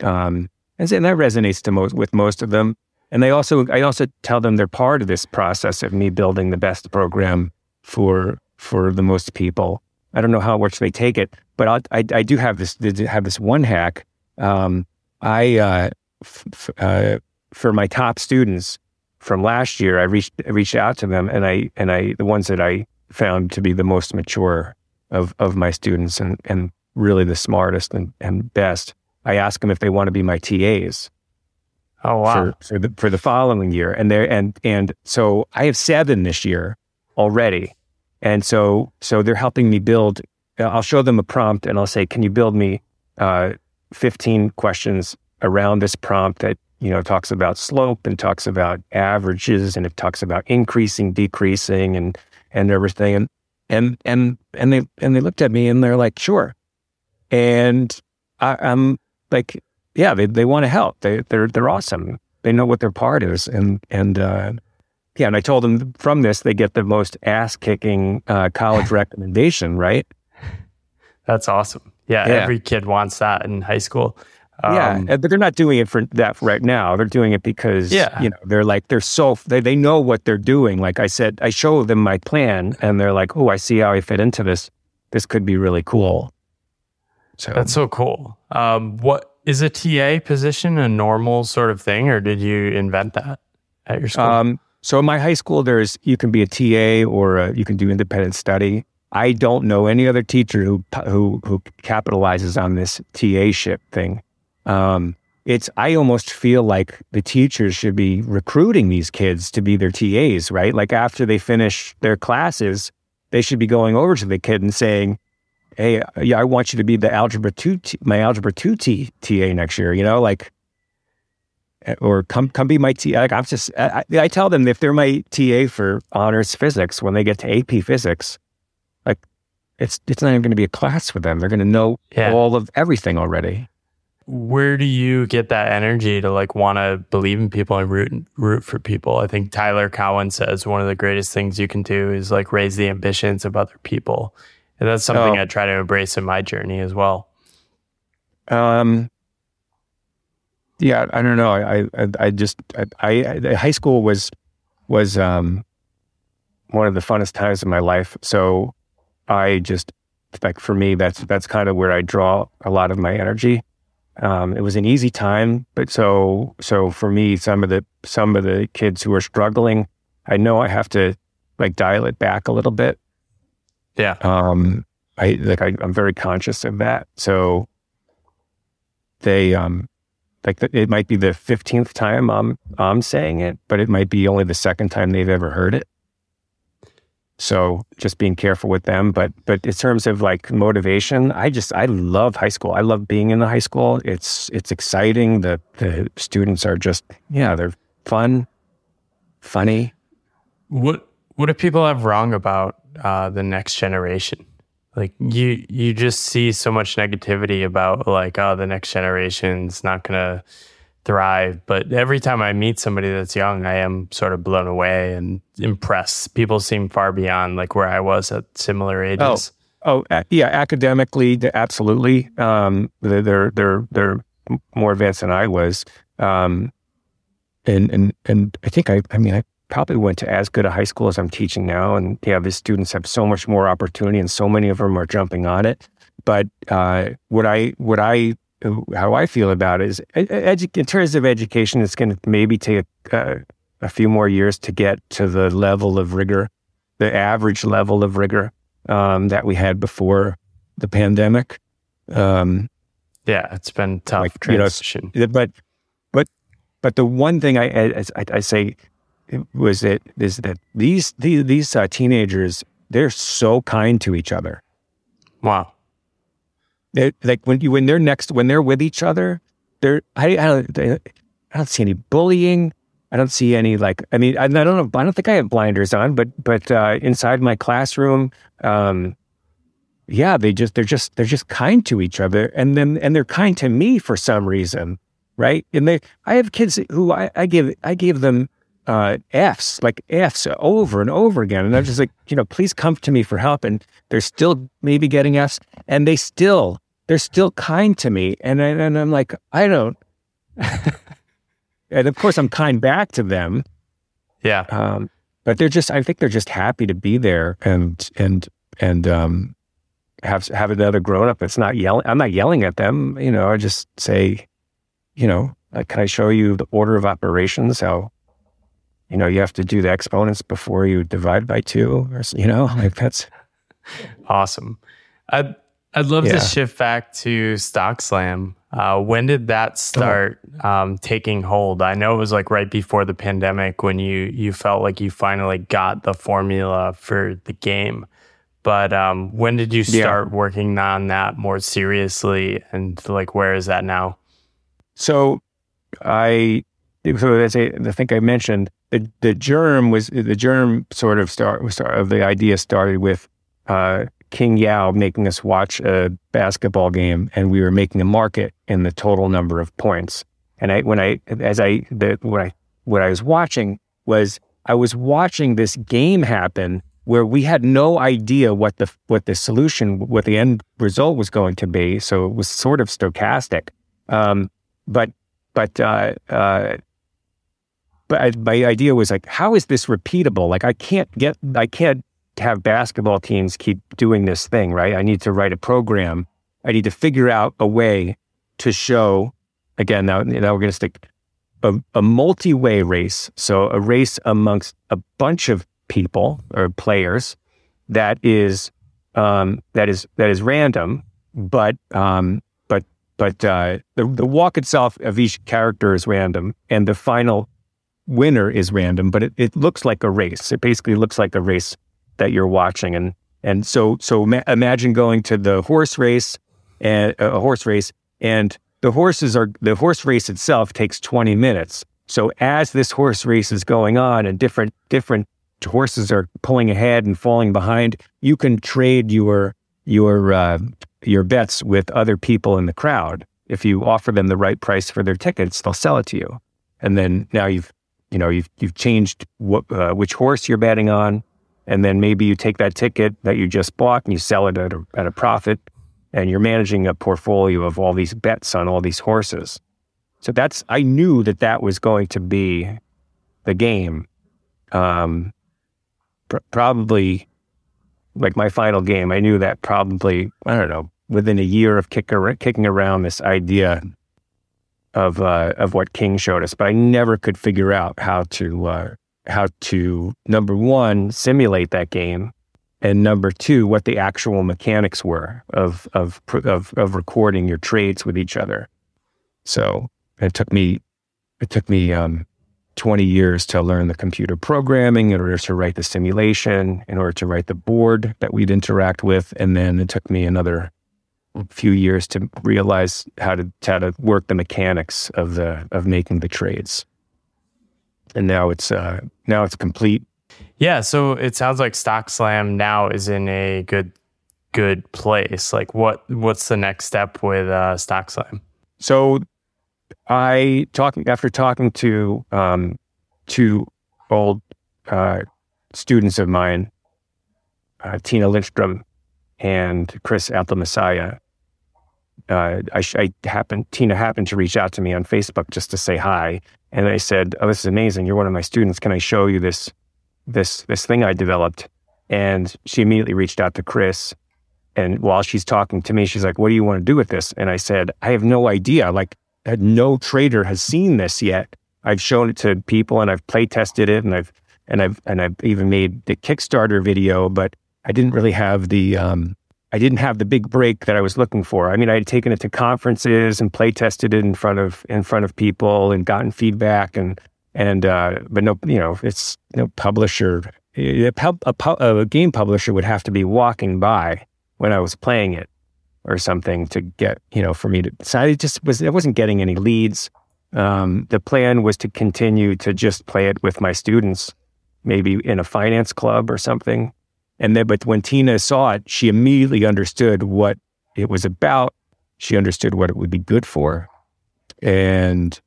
Um and, that resonates to most with most of them. And they also I also tell them they're part of this process of me building the best program for for the most people. I don't know how much they take it, but I'll, i I do have this have this one hack. Um, I uh, f- uh, for my top students from last year, I reached I reached out to them, and I and I the ones that I found to be the most mature of of my students and and really the smartest and, and best. I ask them if they want to be my TAs.
Oh wow!
For, for the for the following year, and they and and so I have seven this year already, and so so they're helping me build. I'll show them a prompt, and I'll say, "Can you build me uh, 15 questions around this prompt that you know, talks about slope and talks about averages and it talks about increasing, decreasing and, and everything. And, and, and, and they, and they looked at me and they're like, sure. And I, am like, yeah, they, they want to help. They, they're, they're awesome. They know what their part is. And, and, uh, yeah. And I told them from this, they get the most ass kicking, uh, college recommendation, right?
That's awesome. Yeah, yeah. Every kid wants that in high school.
Um, yeah, but they're not doing it for that right now. They're doing it because yeah. you know they're like they're so they they know what they're doing. Like I said, I show them my plan, and they're like, "Oh, I see how I fit into this. This could be really cool."
So that's so cool. Um, what is a TA position a normal sort of thing, or did you invent that at your school? Um,
so in my high school, there's you can be a TA or a, you can do independent study. I don't know any other teacher who who who capitalizes on this TA ship thing. Um, it's I almost feel like the teachers should be recruiting these kids to be their TAs, right? Like after they finish their classes, they should be going over to the kid and saying, "Hey, yeah, I want you to be the algebra two, t- my algebra two T, TA next year." You know, like, eh, or come come be my TA. Like I'm just, I, I tell them if they're my TA for honors physics when they get to AP physics, like it's it's not even going to be a class for them. They're going to know yeah. all of everything already
where do you get that energy to like want to believe in people and root root for people? I think Tyler Cowen says one of the greatest things you can do is like raise the ambitions of other people, and that's something oh. I try to embrace in my journey as well. Um.
Yeah, I don't know. I I, I just I, I high school was was um one of the funnest times of my life. So I just like for me that's that's kind of where I draw a lot of my energy. Um, it was an easy time, but so so for me, some of the some of the kids who are struggling, I know I have to like dial it back a little bit.
Yeah. Um,
I like I, am very conscious of that. So they um like the, it might be the fifteenth time I'm I'm saying it, but it might be only the second time they've ever heard it. So just being careful with them. But but in terms of like motivation, I just I love high school. I love being in the high school. It's it's exciting. The the students are just yeah, they're fun, funny.
What what do people have wrong about uh, the next generation? Like you you just see so much negativity about like oh the next generation's not gonna thrive. But every time I meet somebody that's young, I am sort of blown away and impressed. People seem far beyond like where I was at similar ages.
Oh, oh yeah, academically, absolutely. Um, they're they're they're more advanced than I was. Um, and and and I think I I mean I probably went to as good a high school as I'm teaching now, and yeah, the students have so much more opportunity, and so many of them are jumping on it. But uh, what I what I how I feel about it is, edu- in terms of education, it's going to maybe take a, a few more years to get to the level of rigor, the average level of rigor um, that we had before the pandemic. Um,
yeah, it's been tough like, transition.
You know, but but but the one thing I I, I say was that is that these these, these uh, teenagers they're so kind to each other.
Wow.
They're, like when you when they're next when they're with each other, they're I, I don't I don't see any bullying. I don't see any like I mean I, I don't know I don't think I have blinders on, but but uh, inside my classroom, um, yeah, they just they're just they're just kind to each other, and then and they're kind to me for some reason, right? And they I have kids who I, I give I gave them uh, F's, like F's over and over again. And I'm just like, you know, please come to me for help. And they're still maybe getting F's and they still, they're still kind to me. And, I, and I'm like, I don't. and of course, I'm kind back to them.
Yeah. Um,
but they're just, I think they're just happy to be there and, and, and, um, have, have another grown up that's not yelling. I'm not yelling at them. You know, I just say, you know, like, can I show you the order of operations? How, you know, you have to do the exponents before you divide by two, or you know, like that's
awesome. I'd I'd love yeah. to shift back to Stock Slam. Uh, when did that start um, taking hold? I know it was like right before the pandemic when you you felt like you finally got the formula for the game. But um, when did you start yeah. working on that more seriously? And like, where is that now?
So, I so as I, I think I mentioned, the the germ was the germ sort of start, start of the idea started with uh, King Yao making us watch a basketball game, and we were making a market in the total number of points. And I when I as I the what I what I was watching was I was watching this game happen where we had no idea what the what the solution what the end result was going to be. So it was sort of stochastic. Um, but but uh, uh, but I, my idea was like, how is this repeatable? Like, I can't get, I can't have basketball teams keep doing this thing, right? I need to write a program. I need to figure out a way to show, again, now, now we're going to stick a, a multi way race. So a race amongst a bunch of people or players that is, um, that is, that is random, but, um, but, but, uh, the, the walk itself of each character is random and the final winner is random, but it, it looks like a race. It basically looks like a race that you're watching. And and so so ma- imagine going to the horse race and uh, a horse race and the horses are the horse race itself takes 20 minutes. So as this horse race is going on and different different horses are pulling ahead and falling behind, you can trade your your uh, your bets with other people in the crowd. If you offer them the right price for their tickets, they'll sell it to you. And then now you've you know you've you've changed what uh, which horse you're betting on, and then maybe you take that ticket that you just bought and you sell it at a, at a profit, and you're managing a portfolio of all these bets on all these horses. So that's I knew that that was going to be the game. Um, pr- probably like my final game, I knew that probably I don't know within a year of kick kicking around this idea of uh, of what King showed us, but I never could figure out how to uh, how to number one simulate that game, and number two what the actual mechanics were of of of, of recording your trades with each other. So it took me it took me um, 20 years to learn the computer programming in order to write the simulation, in order to write the board that we'd interact with, and then it took me another few years to realize how to how to work the mechanics of the of making the trades. And now it's uh, now it's complete.
Yeah, so it sounds like Stock Slam now is in a good good place. Like what what's the next step with uh, Stock Slam?
So I talking after talking to um, two old uh, students of mine, uh, Tina Lindstrom and Chris Messiah uh, I, I happened, Tina happened to reach out to me on Facebook just to say hi. And I said, "Oh, this is amazing! You're one of my students. Can I show you this, this, this thing I developed?" And she immediately reached out to Chris. And while she's talking to me, she's like, "What do you want to do with this?" And I said, "I have no idea. Like, no trader has seen this yet. I've shown it to people, and I've play tested it, and I've and I've and I've even made the Kickstarter video, but I didn't really have the um, I didn't have the big break that I was looking for. I mean, I had taken it to conferences and play tested it in front of in front of people and gotten feedback and and uh, but no, you know, it's no publisher. A, a, a, game publisher would have to be walking by when I was playing it or something to get you know for me to. So I just was I wasn't getting any leads. Um, the plan was to continue to just play it with my students, maybe in a finance club or something. And then, but when Tina saw it, she immediately understood what it was about. She understood what it would be good for. And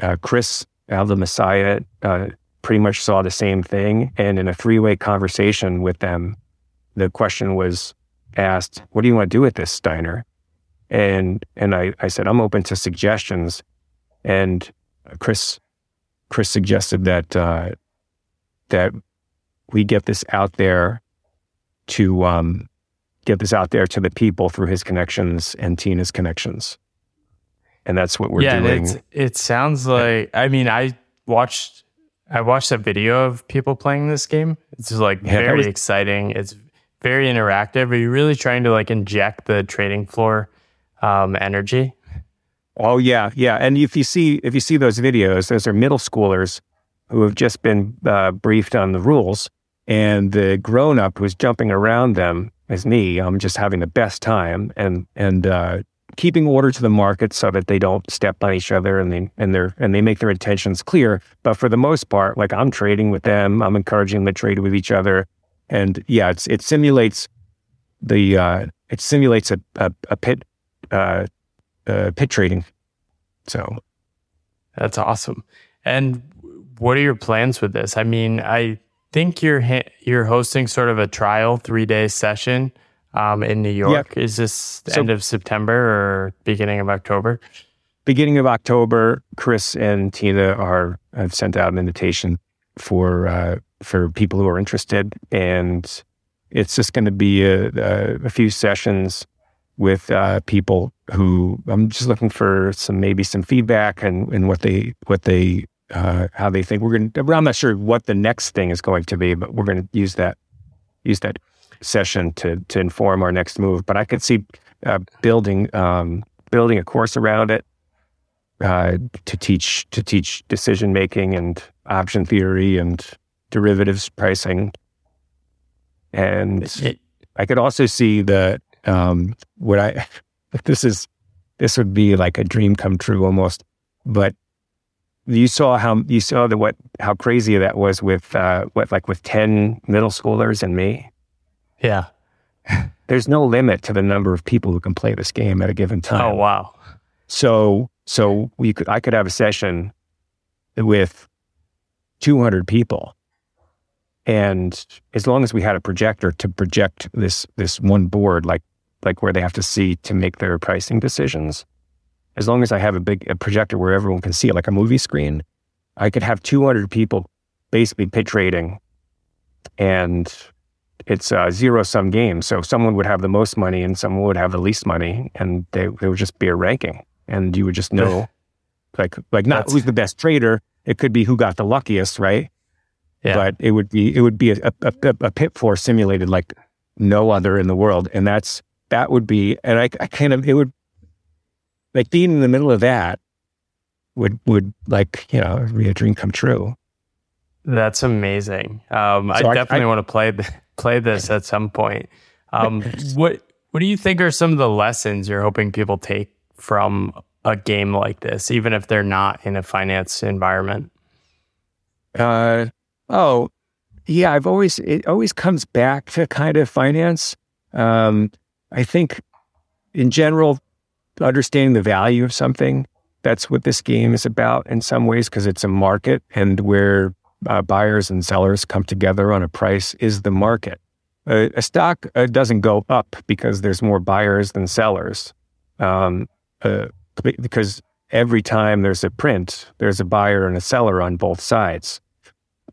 uh, Chris, the Messiah, uh, pretty much saw the same thing. And in a three way conversation with them, the question was asked, What do you want to do with this, Steiner? And and I, I said, I'm open to suggestions. And Chris Chris suggested that uh, that we get this out there to um, get this out there to the people through his connections and Tina's connections. And that's what we're
yeah,
doing.
it sounds like, I mean, I watched, I watched a video of people playing this game. It's like yeah, very was, exciting. It's very interactive. Are you really trying to like inject the trading floor um, energy?
Oh yeah, yeah. And if you see if you see those videos, those are middle schoolers who have just been uh, briefed on the rules, and the grown up was jumping around them as me. I'm just having the best time and and uh, keeping order to the market so that they don't step on each other and they and they and they make their intentions clear. But for the most part, like I'm trading with them, I'm encouraging them to trade with each other, and yeah, it's it simulates the uh, it simulates a a, a pit uh, uh, pit trading. So
that's awesome. And what are your plans with this? I mean, I think you're ha- you're hosting sort of a trial three day session um, in New York. Yep. Is this the so, end of September or beginning of October?
Beginning of October. Chris and Tina are have sent out an invitation for uh, for people who are interested, and it's just going to be a, a, a, few sessions with uh, people who I'm just looking for some maybe some feedback and, and what they what they uh, how they think we're going to. I'm not sure what the next thing is going to be, but we're going to use that use that session to to inform our next move. But I could see uh, building um, building a course around it uh, to teach to teach decision making and option theory and derivatives pricing. And it, I could also see that um, what I this is this would be like a dream come true almost, but you saw how you saw the what how crazy that was with uh, what like with ten middle schoolers and me.
Yeah,
there's no limit to the number of people who can play this game at a given time.
Oh wow!
So so we could I could have a session with 200 people, and as long as we had a projector to project this this one board, like like where they have to see to make their pricing decisions, as long as I have a big a projector where everyone can see it, like a movie screen, I could have 200 people basically pit trading, and it's a zero sum game. So someone would have the most money and someone would have the least money, and they, they would just be a ranking, and you would just know, like like not That's... who's the best trader. It could be who got the luckiest, right? Yeah. But it would be it would be a, a, a pit floor simulated like no other in the world, and that's that would be, and I, I kind of it would like being in the middle of that would would like you know be a dream come true.
That's amazing. Um, so I definitely I, want to play play this at some point. Um, what what do you think are some of the lessons you're hoping people take from a game like this, even if they're not in a finance environment?
Uh, oh, yeah. I've always it always comes back to kind of finance. Um, I think in general, understanding the value of something. That's what this game is about in some ways, because it's a market and where uh, buyers and sellers come together on a price is the market. Uh, a stock uh, doesn't go up because there's more buyers than sellers. um, uh, because every time there's a print, there's a buyer and a seller on both sides.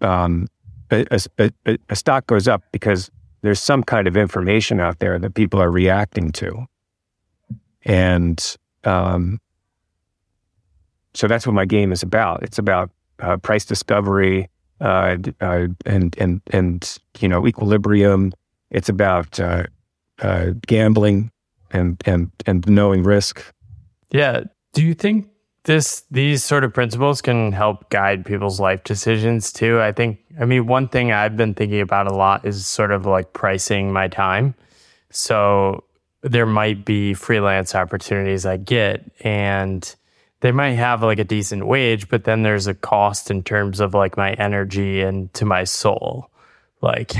Um, a, a, a, a stock goes up because there's some kind of information out there that people are reacting to. And um, so that's what my game is about. It's about uh, price discovery uh, uh, and and and you know equilibrium. It's about uh, uh, gambling and and and knowing risk.
Yeah. Do you think this these sort of principles can help guide people's life decisions too? I think. I mean, one thing I've been thinking about a lot is sort of like pricing my time. So there might be freelance opportunities I get and they might have like a decent wage, but then there's a cost in terms of like my energy and to my soul. Like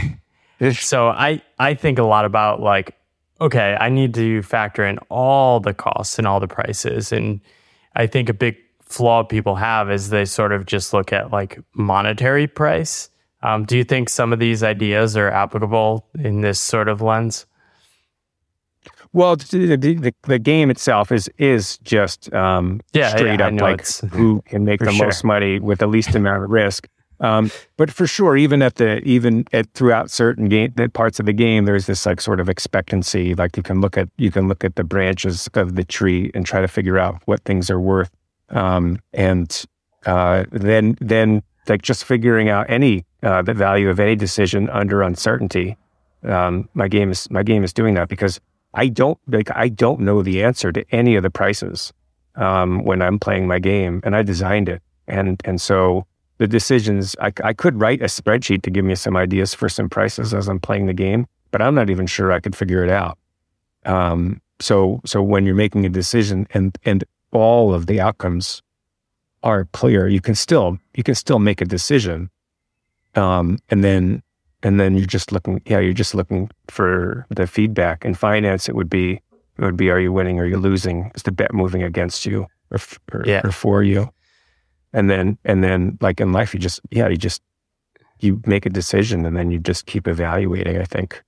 so I I think a lot about like okay, I need to factor in all the costs and all the prices and I think a big flaw people have is they sort of just look at like monetary price. Um, do you think some of these ideas are applicable in this sort of lens?
Well, the, the, the, game itself is is just um, yeah, straight yeah, up like who can make the sure. most money with the least amount of risk. Um, but for sure, even at the even at throughout certain game parts of the game, there's this like sort of expectancy. Like you can look at you can look at the branches of the tree and try to figure out what things are worth, um, and uh, then then like just figuring out any uh, the value of any decision under uncertainty. Um, my game is my game is doing that because I don't like I don't know the answer to any of the prices um, when I'm playing my game, and I designed it, and and so the decisions I, I could write a spreadsheet to give me some ideas for some prices as I'm playing the game, but I'm not even sure I could figure it out. Um, so so when you're making a decision and and all of the outcomes are clear, you can still you can still make a decision, um, and then and then you're just looking yeah you're just looking for the feedback in finance it would be it would be are you winning or are you losing is the bet moving against you or, or, yeah. or for you? And then and then like in life you just yeah you just you make a decision and then you just keep evaluating i think.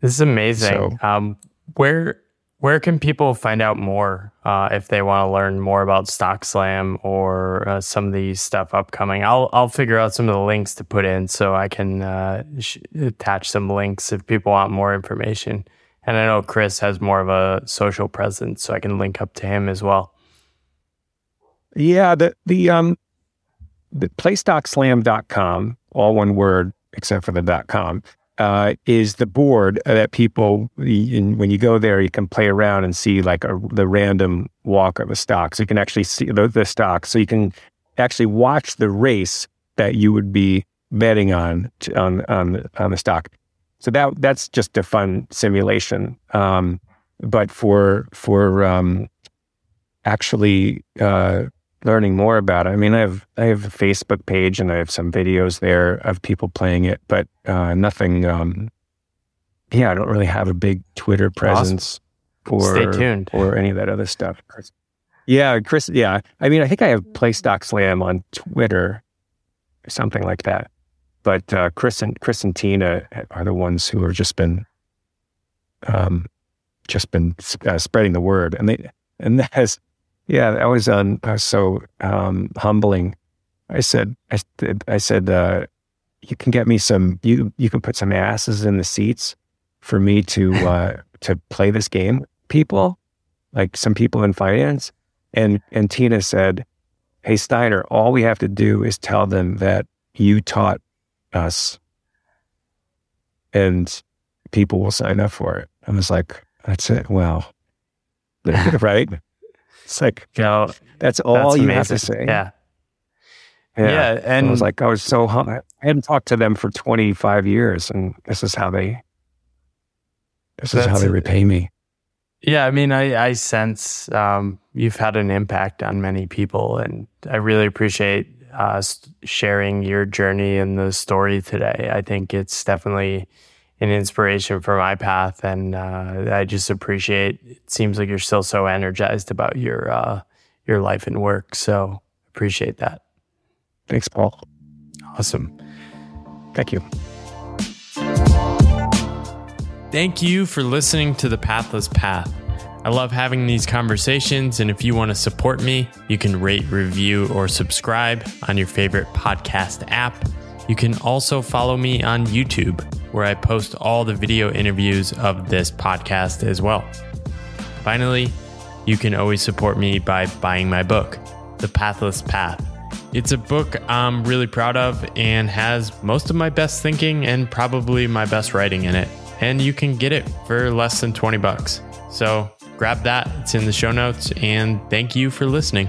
This is amazing. So, um where where can people find out more uh, if they want to learn more about Stock Slam or uh, some of the stuff upcoming? I'll I'll figure out some of the links to put in so I can uh, sh- attach some links if people want more information. And I know Chris has more of a social presence, so I can link up to him as well.
Yeah, the the um the playstockslam.com, all one word except for the dot com, uh, is the board that people, when you go there, you can play around and see like a, the random walk of a stock. So you can actually see the, the stock. So you can actually watch the race that you would be betting on on on, on the stock. So that that's just a fun simulation. Um, but for for um, actually uh, learning more about it. I mean, I have I have a Facebook page and I have some videos there of people playing it, but uh, nothing. Um, yeah, I don't really have a big Twitter presence
awesome. or Stay tuned.
or any of that other stuff. Yeah, Chris. Yeah, I mean, I think I have Play Stock Slam on Twitter, or something like that. But uh, Chris and Chris and Tina are the ones who have just been, um, just been uh, spreading the word, and they and that has yeah, that was um, so um, humbling. I said, I, I said, uh, you can get me some, you you can put some asses in the seats for me to uh, to play this game. People, like some people in finance, and and Tina said, "Hey Steiner, all we have to do is tell them that you taught us, and people will sign up for it." I was like, "That's it." Well, right. It's like, you know, that's all that's you amazing. have to say.
Yeah.
Yeah. yeah and I was like, I was so, hum- I hadn't talked to them for 25 years. And this is how they, this is how they repay me.
Yeah. I mean, I, I sense um, you've had an impact on many people. And I really appreciate uh, sharing your journey and the story today. I think it's definitely, an inspiration for my path. And uh, I just appreciate. It seems like you're still so energized about your uh, your life and work. So appreciate that.
Thanks, Paul.
Awesome.
Thank you.
Thank you for listening to the Pathless Path. I love having these conversations, and if you want to support me, you can rate, review, or subscribe on your favorite podcast app. You can also follow me on YouTube, where I post all the video interviews of this podcast as well. Finally, you can always support me by buying my book, The Pathless Path. It's a book I'm really proud of and has most of my best thinking and probably my best writing in it. And you can get it for less than 20 bucks. So grab that, it's in the show notes, and thank you for listening.